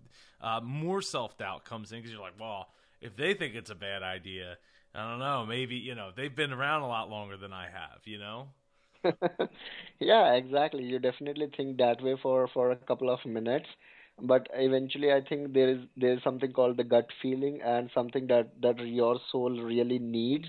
uh, more self doubt comes in because you're like, well, if they think it's a bad idea, I don't know, maybe you know they've been around a lot longer than I have, you know. (laughs) yeah, exactly. You definitely think that way for for a couple of minutes, but eventually, I think there is there is something called the gut feeling and something that that your soul really needs.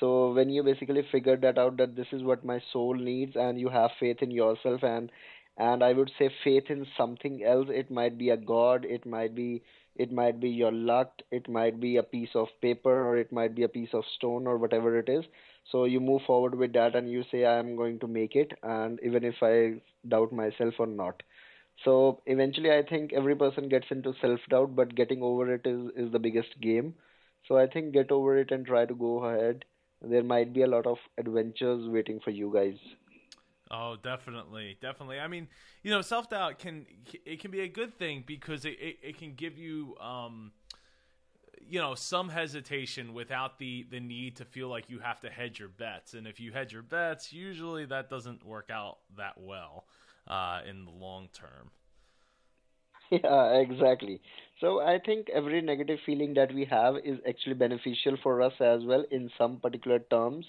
So when you basically figure that out that this is what my soul needs and you have faith in yourself and and I would say faith in something else. It might be a god. It might be it might be your luck. It might be a piece of paper or it might be a piece of stone or whatever it is so you move forward with that and you say i am going to make it and even if i doubt myself or not so eventually i think every person gets into self doubt but getting over it is is the biggest game so i think get over it and try to go ahead there might be a lot of adventures waiting for you guys. Oh, definitely, definitely. I mean, you know, self doubt can it can be a good thing because it, it, it can give you um, you know some hesitation without the the need to feel like you have to hedge your bets. And if you hedge your bets usually that doesn't work out that well uh, in the long term. (laughs) Yeah exactly so i think every negative feeling that we have is actually beneficial for us as well in some particular terms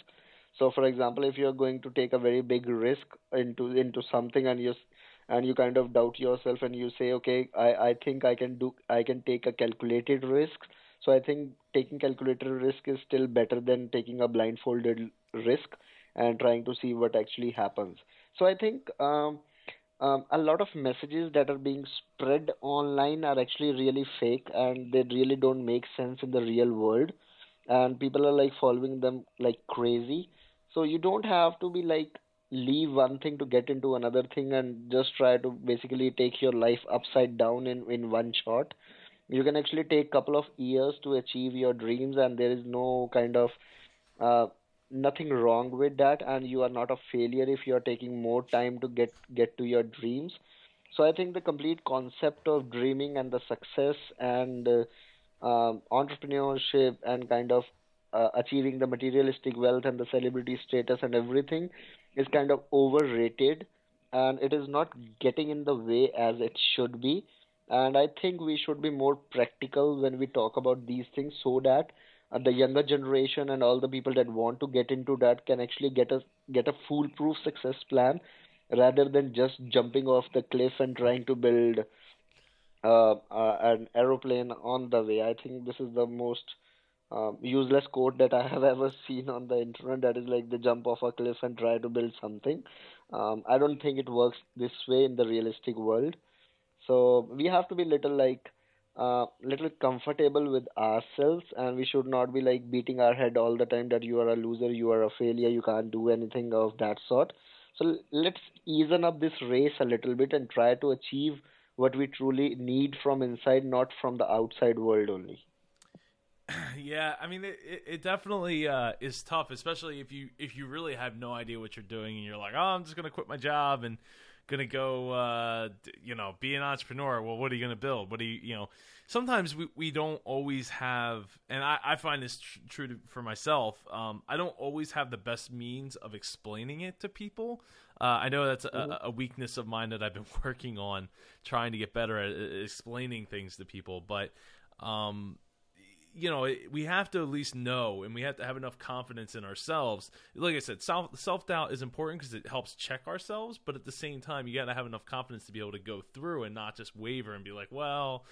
so for example if you're going to take a very big risk into into something and you and you kind of doubt yourself and you say okay i i think i can do i can take a calculated risk so I think taking calculated risk is still better than taking a blindfolded risk and trying to see what actually happens. So I think um, um, a lot of messages that are being spread online are actually really fake and they really don't make sense in the real world. And people are like following them like crazy. So you don't have to be like leave one thing to get into another thing and just try to basically take your life upside down in, in one shot you can actually take couple of years to achieve your dreams and there is no kind of uh, nothing wrong with that and you are not a failure if you are taking more time to get get to your dreams. So i think the complete concept of dreaming and the success and uh, um, entrepreneurship and kind of uh, achieving the materialistic wealth and the celebrity status and everything is kind of overrated and it is not getting in the way as it should be. And i think we should be more practical when we talk about these things so that the younger generation and all the people that want to get into that can actually get a get a foolproof success plan rather than just jumping off the cliff and trying to build uh, uh, an aeroplane on the way i think this is the most um, useless quote that I have (laughs) ever seen on the internet. That is like the jump off a cliff and try to build something. Um, I don't think it works this way in the realistic world. So we have to be little like uh, little comfortable with ourselves and we should not be like beating our head all the time that you are a loser you are a failure you can't do anything of that sort. So let's even up this race a little bit and try to achieve what we truly need from inside not from the outside world only. (clears throat) Yeah i mean it, it definitely uh, is tough especially if you if you really have no idea what you're doing and you're like oh i'm just going to quit my job and gonna go uh, you know be an entrepreneur. Well what are you gonna build? What do you you know sometimes we, we don't always have and i, I find this tr- true to, for myself um, i don't always have the best means of explaining it to people. Uh, i know that's a, mm-hmm. a, weakness of mine that i've been (laughs) working on trying to get better at explaining things to people but um, you know, we have to at least know, and we have to have enough confidence in ourselves. Like I said, self self doubt is important because it helps check ourselves, but at the same time, you got to have enough confidence to be able to go through and not just waver and be like, well,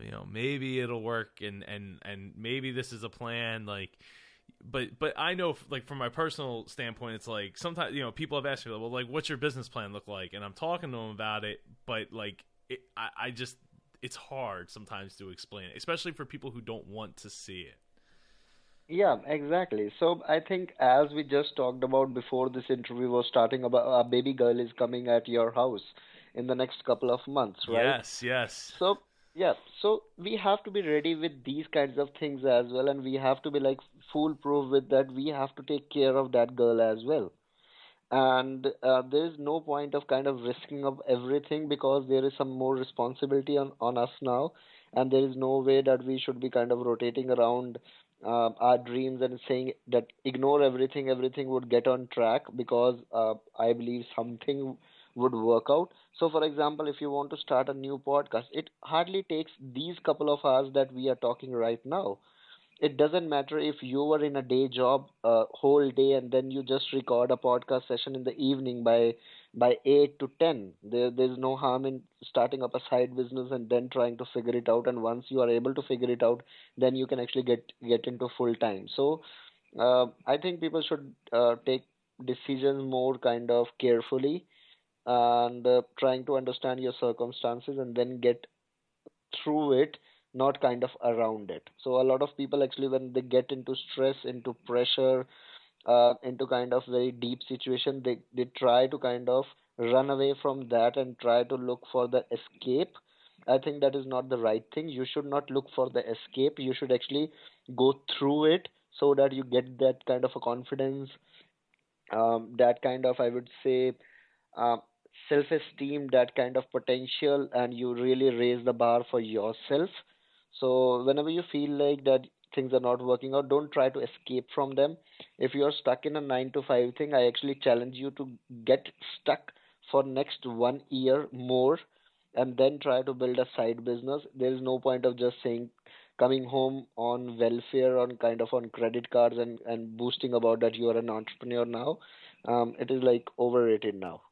you know, maybe it'll work, and and and maybe this is a plan, like. But but I know like from my personal standpoint, it's like sometimes you know people have asked me, well, like what's your business plan look like, and I'm talking to them about it, but like it, I, I just it's hard sometimes to explain it, especially for people who don't want to see it. Yeah, exactly. So I think as we just talked about before this interview was starting about a baby girl is coming at your house in the next couple of months, right? Yes, yes. So yeah, so we have to be ready with these kinds of things as well and we have to be like foolproof with that. We have to take care of that girl as well and uh, there is no point of kind of risking of everything because there is some more responsibility on, on us now and there is no way that we should be kind of rotating around um, our dreams and saying that ignore everything, everything would get on track because uh, I believe something would work out. So, for example, if you want to start a new podcast, it hardly takes these couple of hours that we are talking right now it doesn't matter if you were in a day job a whole day and then you just record a podcast session in the evening by by 8 to 10 there there's no harm in starting up a side business and then trying to figure it out. And once you are able to figure it out then you can actually get get into full time. So uh, i think people should uh, take decisions more kind of carefully and uh, trying to understand your circumstances and then get through it not kind of around it. So a lot of people actually when they get into stress into pressure uh, into kind of very deep situation they they try to kind of run away from that and try to look for the escape. I think that is not the right thing. You should not look for the escape. You should actually go through it so that you get that kind of a confidence um, that kind of i would say uh, self esteem that kind of potential and you really raise the bar for yourself so whenever you feel like that things are not working out, don't try to escape from them. If you're stuck in a nine to five thing, I actually challenge you to get stuck for next one year more and then try to build a side business. There is no point of just saying coming home on welfare on kind of on credit cards and, and boosting about that you are an entrepreneur now. Um, it is like overrated now.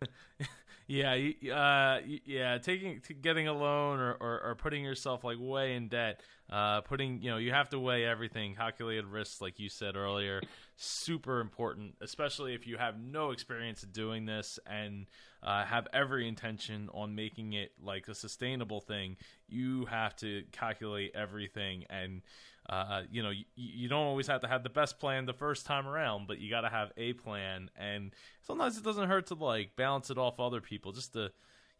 (laughs) Yeah, uh, yeah, taking getting a loan or, or, or, putting yourself like way in debt, uh, putting you know you have to weigh everything, calculated risks, like you said earlier, super important, especially if you have no experience doing this and uh, have every intention on making it like a sustainable thing. You have to calculate everything and uh, you know, you, you don't always have to have the best plan the first time around, but you got to have a plan. And sometimes it doesn't hurt to like balance it off other people just to,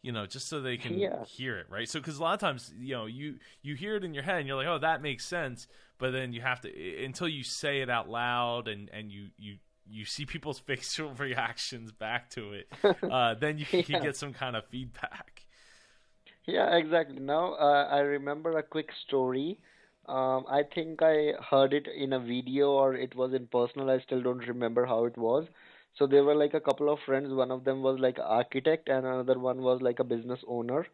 you know, just so they can yeah. hear it, right? So, because a lot of times, you know, you you hear it in your head and you're like, oh, that makes sense, but then you have to until you say it out loud and and you you you see people's (laughs) facial reactions back to it, (laughs) uh, then you, yeah. you get some kind of feedback. Yeah, exactly. Now uh, I remember a quick story um, I think I heard it in a video or it was in personal. I still don't remember how it was. So there were like a couple of friends. One of them was like architect, and another one was like a business owner.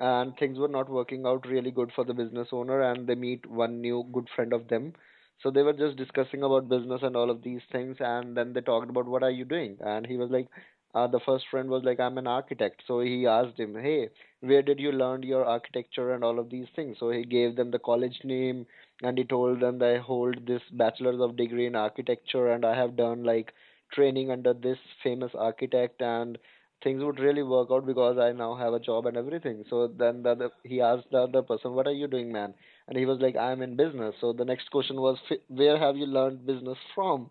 And things were not working out really good for the business owner. And they meet one new good friend of them. So they were just discussing about business and all of these things. And then they talked about what are you doing? And he was like, uh, the first friend was like, I'm an architect. So he asked him, Hey, where did you learn your architecture and all of these things? So he gave them the college name and he told them that I hold this bachelor's of degree in architecture and I have done like training under this famous architect and things would really work out because I now have a job and everything. So then the other, he asked the other person, "What are you doing, man?" And he was like, "I'm in business." So the next question was, "Where have you learned business from?"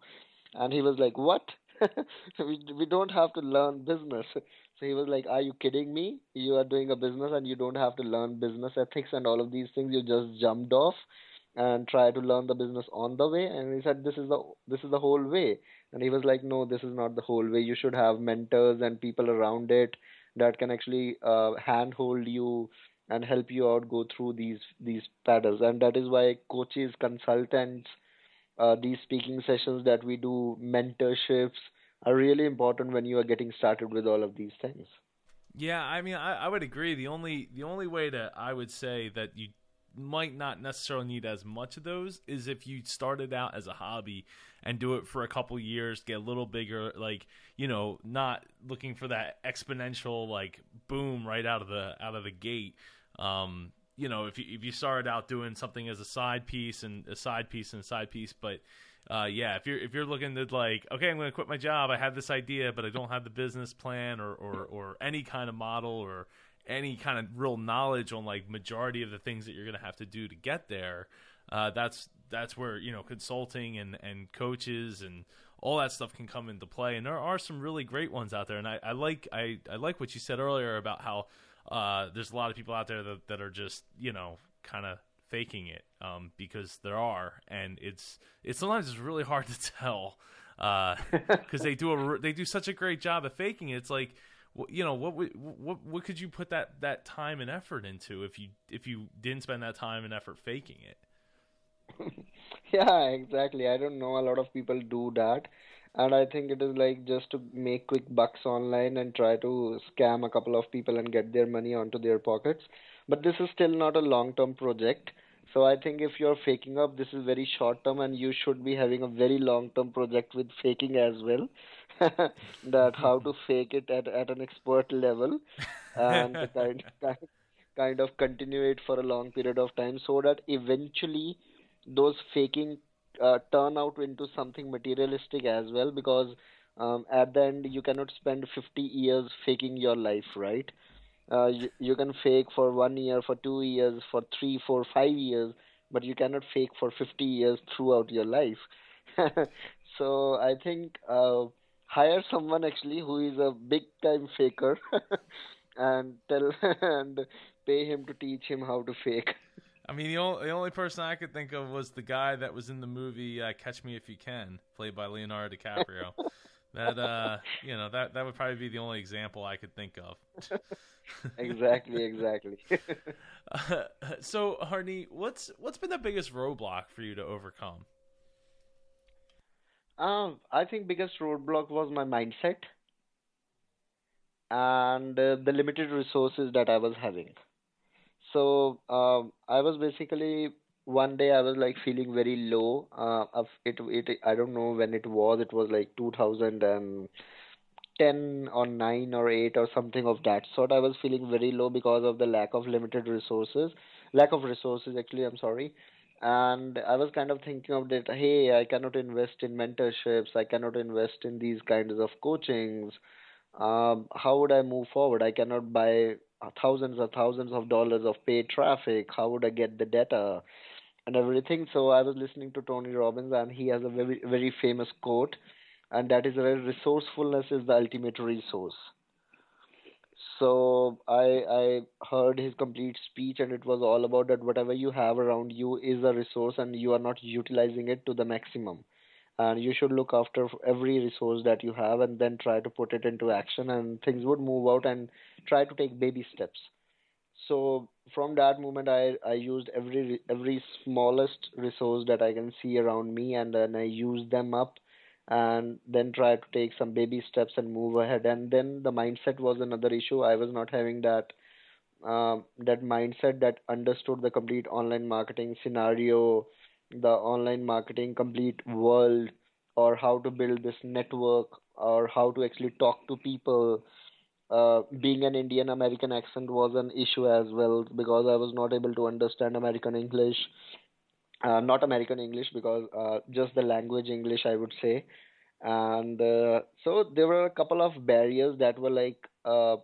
And he was like, "What?" (laughs) we we don't have to learn business. So he was like, "Are you kidding me? You are doing a business and you don't have to learn business ethics and all of these things. You just jumped off and try to learn the business on the way." And he said, "This is the this is the whole way." And he was like, "No, this is not the whole way. You should have mentors and people around it that can actually uh, handhold you." and help you out go through these these paddles and that is why coaches consultants uh, these speaking sessions that we do, mentorships, are really important when you are getting started with all of these things. Yeah, I mean, I, I would agree. The only the only way to I would say that you might not necessarily need as much of those is if you started out as a hobby and do it for a couple years, get a little bigger, like you know, not looking for that exponential like boom right out of the out of the gate. Um, you know, if you if you started out doing something as a side piece and a side piece and a side piece, but uh, yeah, if you're if you're looking to like, okay, I'm going to quit my job. I have this idea, but I don't have the business plan or or or any kind of model or any kind of real knowledge on like majority of the things that you're going to have to do to get there. Uh, that's that's where you know consulting and and coaches and all that stuff can come into play. And there are some really great ones out there. And I, I like I, I like what you said earlier about how uh, there's a lot of people out there that, that are just you know kind of faking it um, because there are, and it's it's sometimes it's really hard to tell because uh, (laughs) they do a they do such a great job of faking it. It's like you know what what what could you put that that time and effort into if you if you didn't spend that time and effort faking it? (laughs) Yeah, exactly. I don't know a lot of people do that. And I think it is like just to make quick bucks online and try to scam a couple of people and get their money onto their pockets. But this is still not a long-term project. So I think if you're faking up, this is very short-term and you should be having a very long-term project with faking as well. (laughs) That how to fake it at, at an expert level and (laughs) kind, kind kind of continue it for a long period of time so that eventually those faking uh, turn out into something materialistic as well because um, at the end you cannot spend 50 years faking your life right? Uh, you, you can fake for one year for two years for three four five years but you cannot fake for 50 years throughout your life. (laughs) So i think uh, hire someone actually who is a big time faker (laughs) and tell (laughs) and pay him to teach him how to fake I mean, the only, the only person I could think of was the guy that was in the movie uh, Catch Me If You Can, played by Leonardo DiCaprio. (laughs) that uh, you know, that that would probably be the only example I could think of. (laughs) exactly, exactly. uh, (laughs) so, Harneet, what's what's been the biggest roadblock for you to overcome? Um, I think biggest roadblock was my mindset and uh, the limited resources that I was having. So um, I was basically one day I was like feeling very low. Uh, it it I don't know when it was. It was like 2010 or 9 or 8 or something of that sort. I was feeling very low because of the lack of limited resources, lack of resources actually. I'm sorry. And I was kind of thinking of that. Hey, I cannot invest in mentorships. I cannot invest in these kinds of coachings. Um, how would I move forward? I cannot buy Uh, thousands and thousands of dollars of paid traffic. How would I get the data and everything? So I was listening to Tony Robbins, and he has a very very famous quote, and that is that resourcefulness is the ultimate resource. So I I heard his complete speech, and it was all about that whatever you have around you is a resource, and you are not utilizing it to the maximum and you should look after every resource that you have and then try to put it into action and things would move out and try to take baby steps. So from that moment i i used every every smallest resource that i can see around me and then i used them up and then try to take some baby steps and move ahead. And then the mindset was another issue. I was not having that um, that mindset that understood the complete online marketing scenario the online marketing complete world or how to build this network or how to actually talk to people. Uh, being an indian american accent was an issue as well because i was not able to understand american english. Uh, not american english because uh, just the language english i would say. And uh, so there were a couple of barriers that were like uh,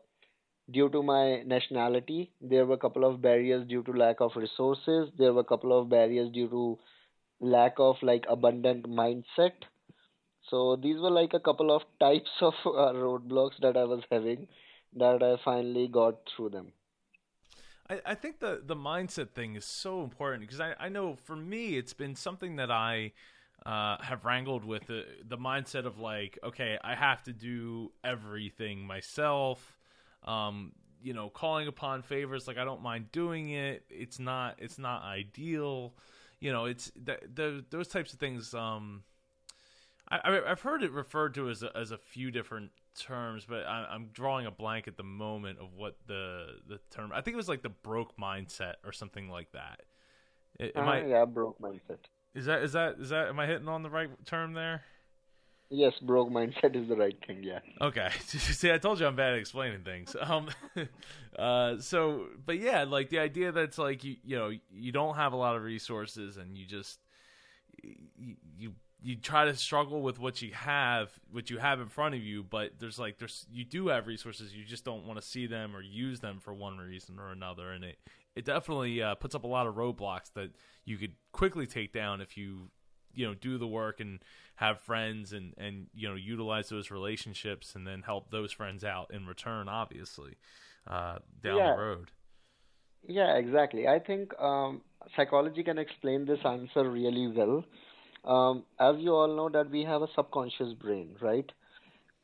due to my nationality there were a couple of barriers due to lack of resources there were a couple of barriers due to lack of like abundant mindset. So these were like a couple of (laughs) types of uh, roadblocks that I was having that I finally got through them. I, I think the the mindset thing is so important because I, I know for me it's been something that I uh, have wrangled with the the mindset of like okay I have to do everything myself. Um, you know, calling upon favors like I don't mind doing it. It's not it's not ideal you know, it's those types of things. Um, I, I've heard it referred to as a, as a few different terms, but I, am drawing a blank at the moment of what the the term. I think it was like the broke mindset or something like that. Am uh, I, yeah, broke mindset. Is that is that is that? Am I hitting on the right term there? Yes, broke mindset is the right thing. Yeah. Okay. (laughs) See, I told you I'm bad at explaining things. (laughs) Um, (laughs) uh, so, but yeah, like the idea that's like you, you know, you don't have a lot of resources, and you just you, you you try to struggle with what you have, what you have in front of you, but there's like there's you do have resources, you just don't want to see them or use them for one reason or another, and it it definitely uh, puts up a lot of roadblocks that you could quickly take down if you you know do the work and have friends and and you know utilize those relationships and then help those friends out in return obviously uh, down yeah. the road. Yeah exactly. I think um, psychology can explain this answer really well. Um, as you all know that we have a subconscious brain right?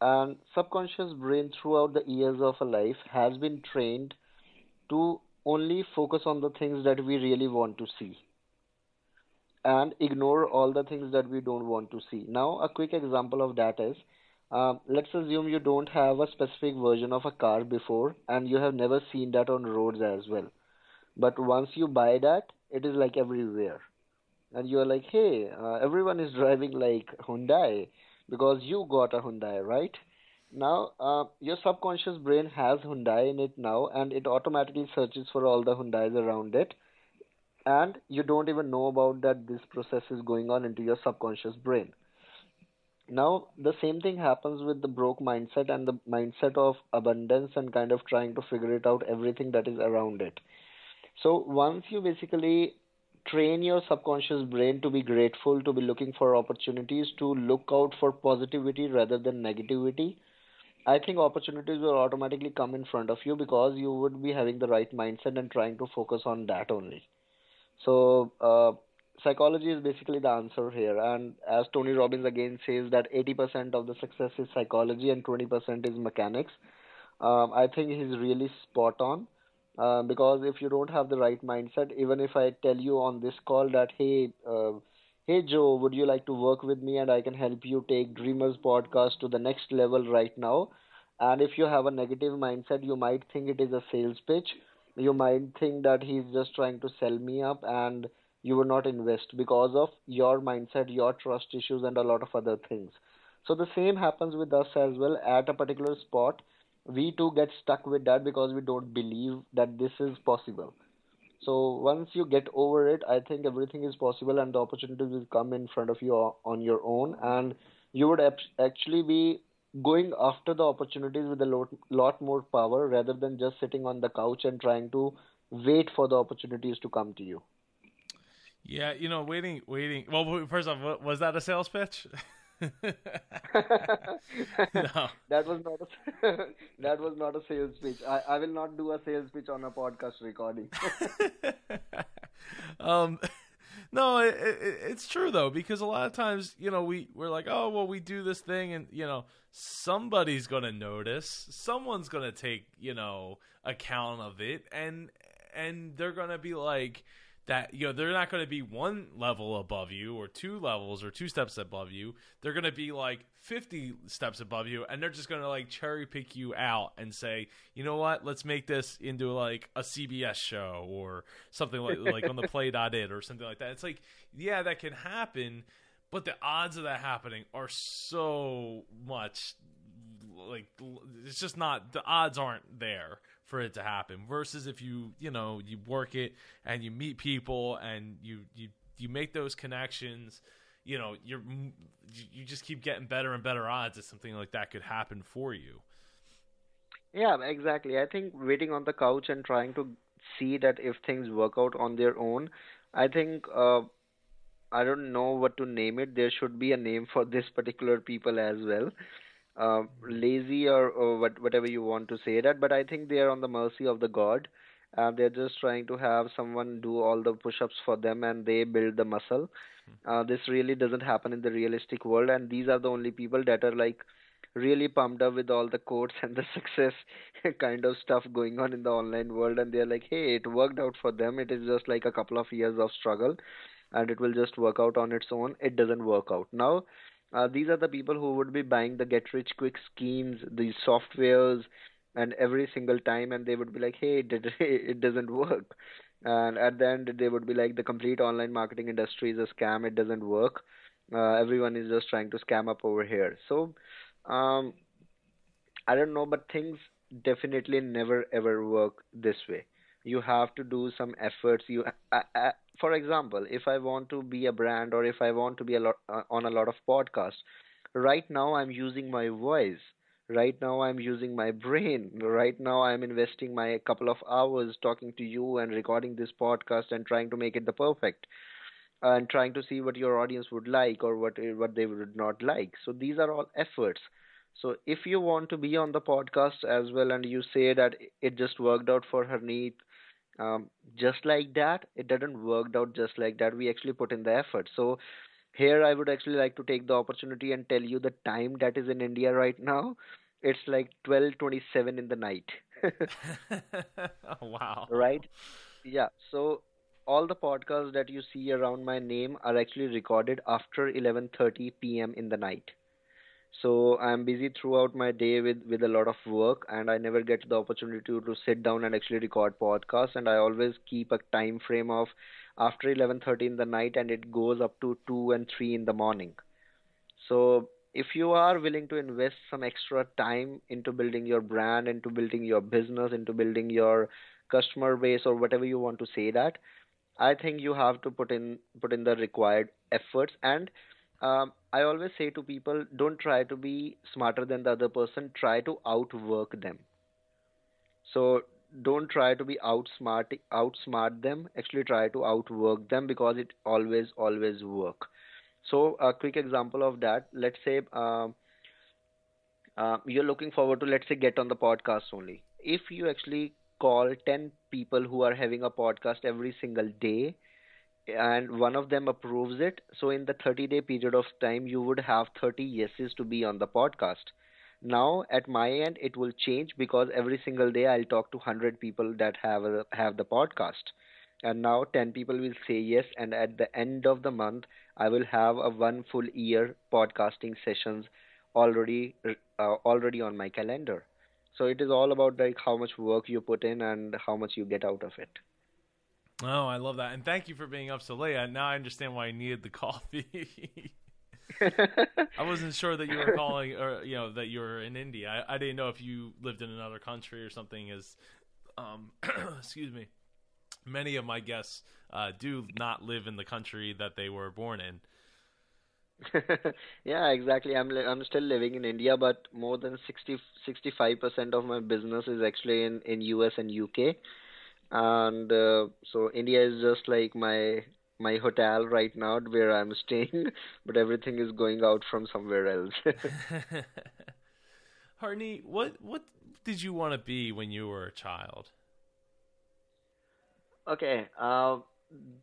And subconscious brain throughout the years of a life has been trained to only focus on the things that we really want to see and ignore all the things that we don't want to see. Now, a quick example of that is um, let's assume you don't have a specific version of a car before and you have never seen that on roads as well. But once you buy that, it is like everywhere. And you are like, hey, uh, everyone is (laughs) driving like Hyundai because you got a Hyundai, right? Now, uh, your subconscious brain has Hyundai in it now, and it automatically searches for all the Hyundais around it, and you don't even know about that this process is going on into your subconscious brain. Now, the same thing happens with the broke mindset and the mindset of abundance and kind of trying to figure it out everything that is around it. So, once you basically train your subconscious brain to be grateful, to be looking for opportunities, to look out for positivity rather than negativity, I think opportunities will automatically come in front of you because you would be having the right mindset and trying to focus on that only. So, uh, psychology is basically the answer here. And as Tony Robbins again says, that 80% of the success is psychology and 20% is mechanics. Um, I think he's really spot on. Uh, because if you don't have the right mindset, even if I tell you on this call that, hey, uh, Hey Joe, would you like to work with me and I can help you take Dreamers podcast to the next level right now? And if you have a negative mindset, you might think it is a sales pitch. You might think that he's just trying to sell me up and you will not invest because of your mindset, your trust issues, and a lot of other things. So the same happens with us as well at a particular spot. We too get stuck with that because we don't believe that this is possible. So once you get over it, I think everything is possible and the opportunities will come in front of you on your own, and you would actually be going after the opportunities with a lot, lot more power rather than just sitting on the couch and trying to wait for the opportunities to come to you. Yeah, you know, waiting, waiting. Well, first off, was that a sales pitch? (laughs) (laughs) no. That was not a (laughs) that was not a sales pitch. I, I will not do a sales pitch on a podcast recording. um no, it, it, it's true though because a lot of times, you know, we we're like, "Oh, well we do this thing and, you know, somebody's to notice. Someone's to take, you know, account of it and and they're to be like that you know they're not going to be one level above you or two levels or two steps above you. They're going to be like 50 steps above you and they're just going to like cherry pick you out and say you know what? Let's make this into like a cbs show or something like like on the (laughs) play.it or something like that. It's like yeah that can happen but the odds of that happening are so much like it's just not the odds aren't there for it to happen versus if you you know you work it and you meet people and you you you make those connections you know you're you just keep getting better and better odds that something like that could happen for you. Yeah exactly. I think waiting on the couch and trying to see that if things work out on their own i think uh, i don't know what to name it. There should be a name for this particular people as well uh, lazy or, or what, whatever you want to say that, but I think they are on the mercy of the God. Uh, they're just trying to have someone do all the push-ups for them, and they build the muscle. Uh, this really doesn't happen in the realistic world, and these are the only people that are like really pumped up with all the quotes and the (laughs) success kind of stuff going on in the online world, and they're like, hey, it worked out for them. It is just like a couple of years of struggle, and it will just work out on its own. It doesn't work out now uh, these are the people who would be buying the get rich quick schemes, these softwares, and every single time, and they would be like, "Hey, it, (laughs) it doesn't work," and at the end, they would be like, "The complete online marketing industry is a scam. It doesn't work. Uh, everyone is just trying to scam up over here." So, um, I don't know, but things definitely never ever work this way you have to do some efforts you uh, uh, for example if i want to be a brand or if i want to be a lot uh, on a lot of podcasts right now i'm using my voice right now i'm using my brain right now i'm investing my couple of hours talking to you and recording this podcast and trying to make it the perfect and trying to see what your audience would like or what what they would not like. So these are all efforts. So if you want to be on the podcast as well and you say that it just worked out for Harneet um, just like that it didn't work out just like that. We actually put in the effort. So here i would actually like to take the opportunity and tell you the time that is in india right now. It's like 12:27 in the night. (laughs) Oh, wow. Right? Yeah. So all the podcasts that you see around my name are actually recorded after 11:30 p.m. in the night. So I'm busy throughout my day with with a lot of work, and I never get the opportunity to, to sit down and actually record podcasts. And I always keep a time frame of after 11:30 in the night, and it goes up to two and three in the morning. So if you are willing to invest some extra time into building your brand, into building your business, into building your customer base, or whatever you want to say that, I think you have to put in put in the required efforts and um, I always say to people, don't try to be smarter than the other person. Try to outwork them. So don't try to be outsmart outsmart them. Actually, try to outwork them because it always always work. So a quick example of that. Let's say um, uh, you're looking forward to let's say get on the podcast only. If you actually call ten people who are having a podcast every single day and one of them approves it. So in the 30 day period of time you would have 30 yeses to be on the podcast. Now at my end it will change because every single day i'll talk to 100 people that have a, have the podcast. And now 10 people will say yes and at the end of the month i will have a one full year podcasting sessions already uh, already on my calendar. So it is all about like how much work you put in and how much you get out of it Oh, I love that, and thank you for being up so late. Now I understand why I needed the (laughs) coffee. I wasn't sure that you were calling, or you know, that you were in India. I, I didn't know if you lived in another country or something. As, um, (clears throat) excuse me, many of my guests uh, do not live in the country that they were born in. (laughs) yeah, exactly. I'm li- I'm still living in India, but more than 60 65 percent of my business is actually in in US and UK and uh, so India is just like my my hotel right now where I'm (laughs) staying, but everything is going out from somewhere else. (laughs) Harneet, what what did you want to be when you were a child? Okay, uh,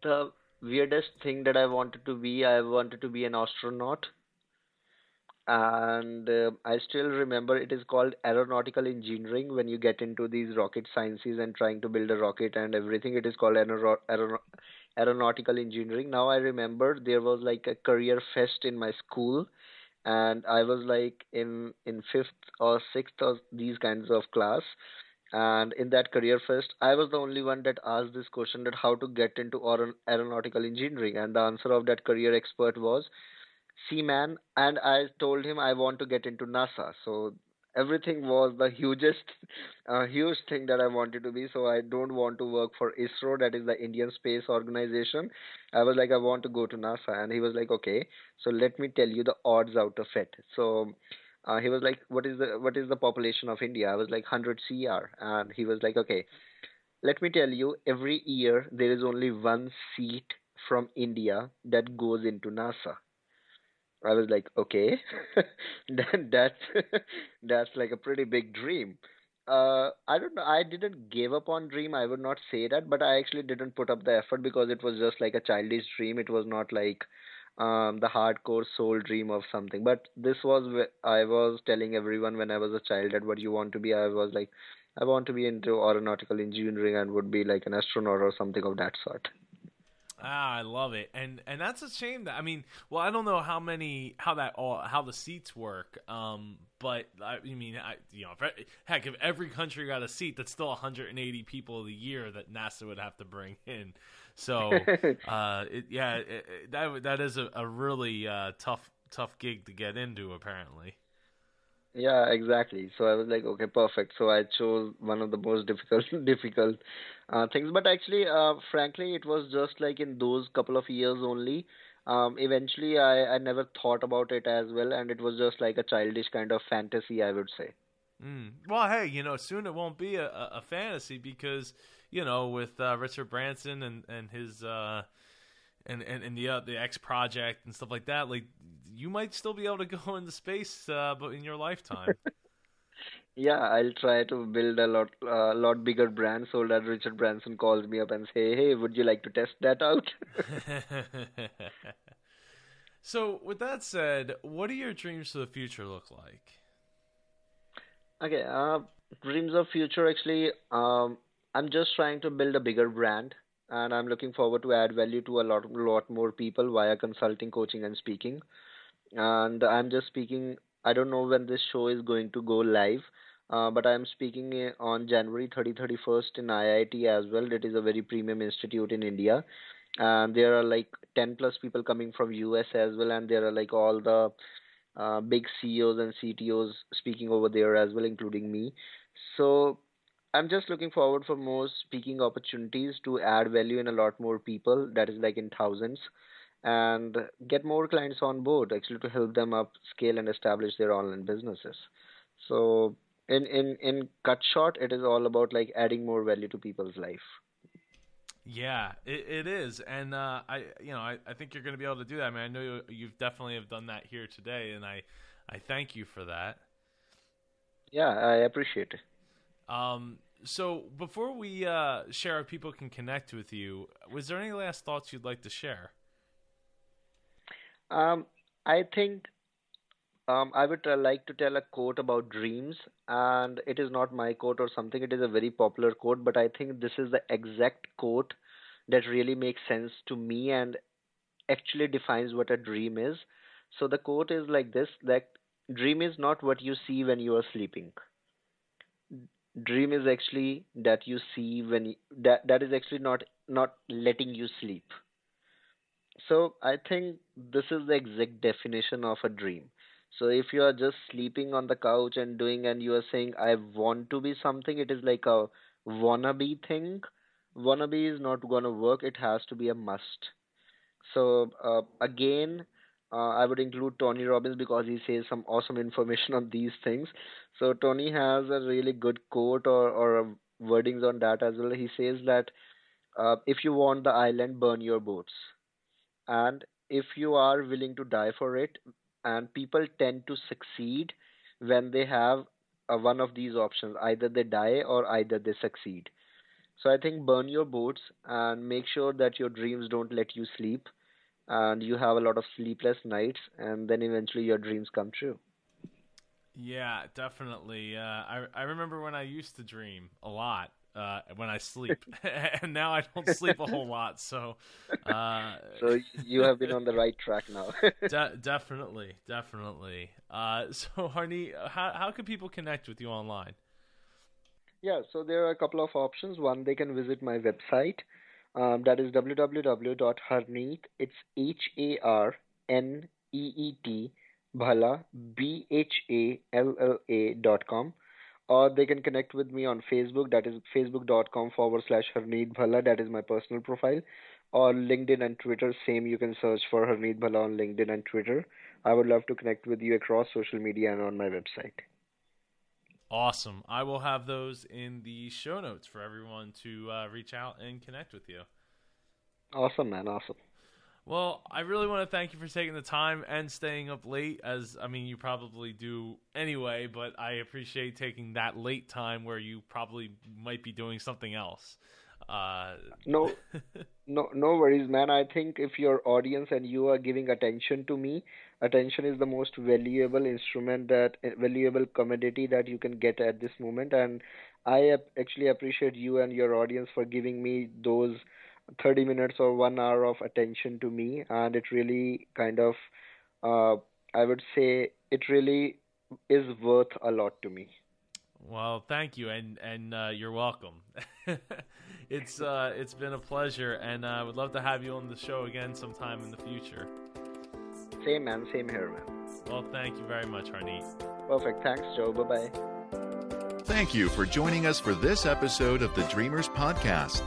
the weirdest thing that I wanted to be, I wanted to be an astronaut and uh, I still remember it is called aeronautical engineering when you get into these rocket sciences and trying to build a rocket and everything. It is called aer- aer- aeronautical engineering. Now I remember there was like a career fest in my school, and I was like in in fifth or sixth of these kinds of class. And in that career fest, I was the only one that asked this question that how to get into aeronautical engineering, and the answer of that career expert was seaman and I told him I want to get into NASA. So everything was the hugest, (laughs) uh, huge thing that I wanted to be. So I don't want to work for ISRO, that is the Indian Space Organization. I was like, I want to go to NASA, and he was like, okay. So let me tell you the odds out of it. So. Uh, he was like, "What is the what is the population of India?" I was like, "100 CR," and he was like, "Okay, let me tell you. Every year there is only one seat from India that goes into NASA." I was like, okay, (laughs) that that's (laughs) that's like a pretty big dream. Uh, I don't know. I didn't give up on dream. I would not say that, but I actually didn't put up the effort because it was just like a childish dream. It was not like um, the hardcore soul dream of something. But this was I was telling everyone when I was a child that what you want to be. I was like, I want to be into aeronautical engineering and would be like an astronaut or something of that sort. Ah, I love it, and and that's a shame that I mean, well, I don't know how many how that all how the seats work, um, but I mean, I you know, if, heck, if every country got a seat, that's still 180 people a year that NASA would have to bring (laughs) in. So, (laughs) uh, it, yeah, it, that that is a, a really uh, tough tough gig to get into, apparently. Yeah, exactly. So I was like, okay, perfect. So I chose one of the most difficult (laughs) difficult uh, things. But actually, uh, frankly, it was just like in those couple of years only. Um, eventually, I, I never thought about it as well, and it was just like a childish kind of fantasy, I would say. Mm. Well, hey, you know, soon it won't be a, a fantasy because you know, with uh, Richard Branson and and his uh, and and, and the uh, the X project and stuff like that, like you might still be able to (laughs) go into space, uh, but in your lifetime. (laughs) yeah, I'll try to build a lot, a uh, lot bigger brand so that Richard Branson calls me up and say, "Hey, would you like to test that out?" (laughs) so, with that said, what do your dreams for the future look like? Okay, uh, dreams of future. Actually, um, I'm just trying to build a bigger brand and I'm looking forward to add value to a lot, lot more people via consulting, coaching, and speaking. And I'm just speaking. I don't know when this show is going to go live, uh, but I'm speaking uh, on January 30, 31st in IIT as well. It is a very premium institute in India, and there are like 10 plus people coming from US as well, and there are like all the uh, big CEOs and CTOs speaking over there as well, including me. So I'm just looking forward for more speaking opportunities to add value in a lot more people. That is like in thousands, and get more clients on board actually to help them up scale and establish their online businesses. So in in in cut short, it is all about like adding more value to people's life. Yeah, it, it is, and uh, I, you know, I, I think you're going to be able to do that. I mean, I know you, you've definitely have done that here today, and I, I thank you for that. Yeah, I appreciate it. Um, so before we uh, share how people can connect with you, was there any last thoughts you'd like to share? Um, I think um, I would uh, like to tell a quote about dreams, and it is not my quote or something. It is a very popular quote, but I think this is the exact quote that really makes sense to me and actually defines what a dream is. So the quote is like this: that dream is not what you see when you are sleeping. Dream is actually that you see when you, that that is actually not not letting you sleep. So I think this is the exact definition of a dream so if you are just sleeping on the couch and doing and you are saying I want to be something, it is like a wannabe thing. Wannabe is not gonna work. It has to be a must. So uh, again, uh, I would include Tony Robbins because he says some awesome information on these things. So Tony has a really good quote or or wordings on that as well. He says that uh, if you want the island, burn your boats, and if you are willing to die for it, and people tend to succeed when they have uh, one of these options either they die or either they succeed so i think burn your boats and make sure that your dreams don't let you sleep and you have a lot of sleepless nights and then eventually your dreams come true yeah definitely uh, I, I remember when i used to dream a lot uh, when I sleep, (laughs) (laughs) and now I don't sleep a whole lot. So, uh, so you have been on the right track now. (laughs) de- definitely, definitely. Uh, so, Harneet, how how can people connect with you online? Yeah, so there are a couple of options. One, they can visit my website. Um, that is www.harneet. It's H A R N E E T Bhalla B H A L L A dot com or they can connect with me on Facebook. That is facebook.com forward slash Harneet Bhalla. That is my personal profile. Or LinkedIn and Twitter. Same, you can search for Harneet Bhalla on LinkedIn and Twitter. I would love to connect with you across social media and on my website. Awesome. I will have those in the show notes for everyone to uh, reach out and connect with you. Awesome, man. Awesome. Well, I really want to thank you for taking the time and staying up late, as I mean, you probably do anyway, but I appreciate taking that late time where you probably might be doing something else. Uh... no, (laughs) no, no worries, man. I think if your audience and you are giving attention to me, attention is the most valuable instrument that valuable commodity that you can get at this moment, and I actually appreciate you and your audience for giving me those 30 minutes or one hour of attention to me. And it really kind of uh, i would say it really is worth a lot to me. Well thank you. And and uh, you're welcome (laughs) it's uh, it's been a pleasure and i uh, would love to have you on the show again sometime in the future. Same man. Same here man. Well thank you very much harneet perfect. Thanks joe. Bye-bye. Thank you for joining us for this episode of the dreamers podcast.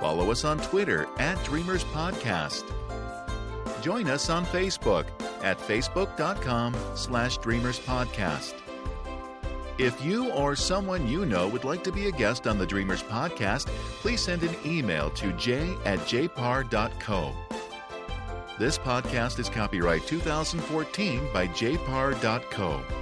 Follow us on Twitter at Dreamers Podcast. Join us on Facebook at facebook.com slash Dreamers Podcast. If you or someone you know would like to be a guest on the Dreamers Podcast, please send an email to j at jpar.co. This podcast is copyright 2014 by jpar.co.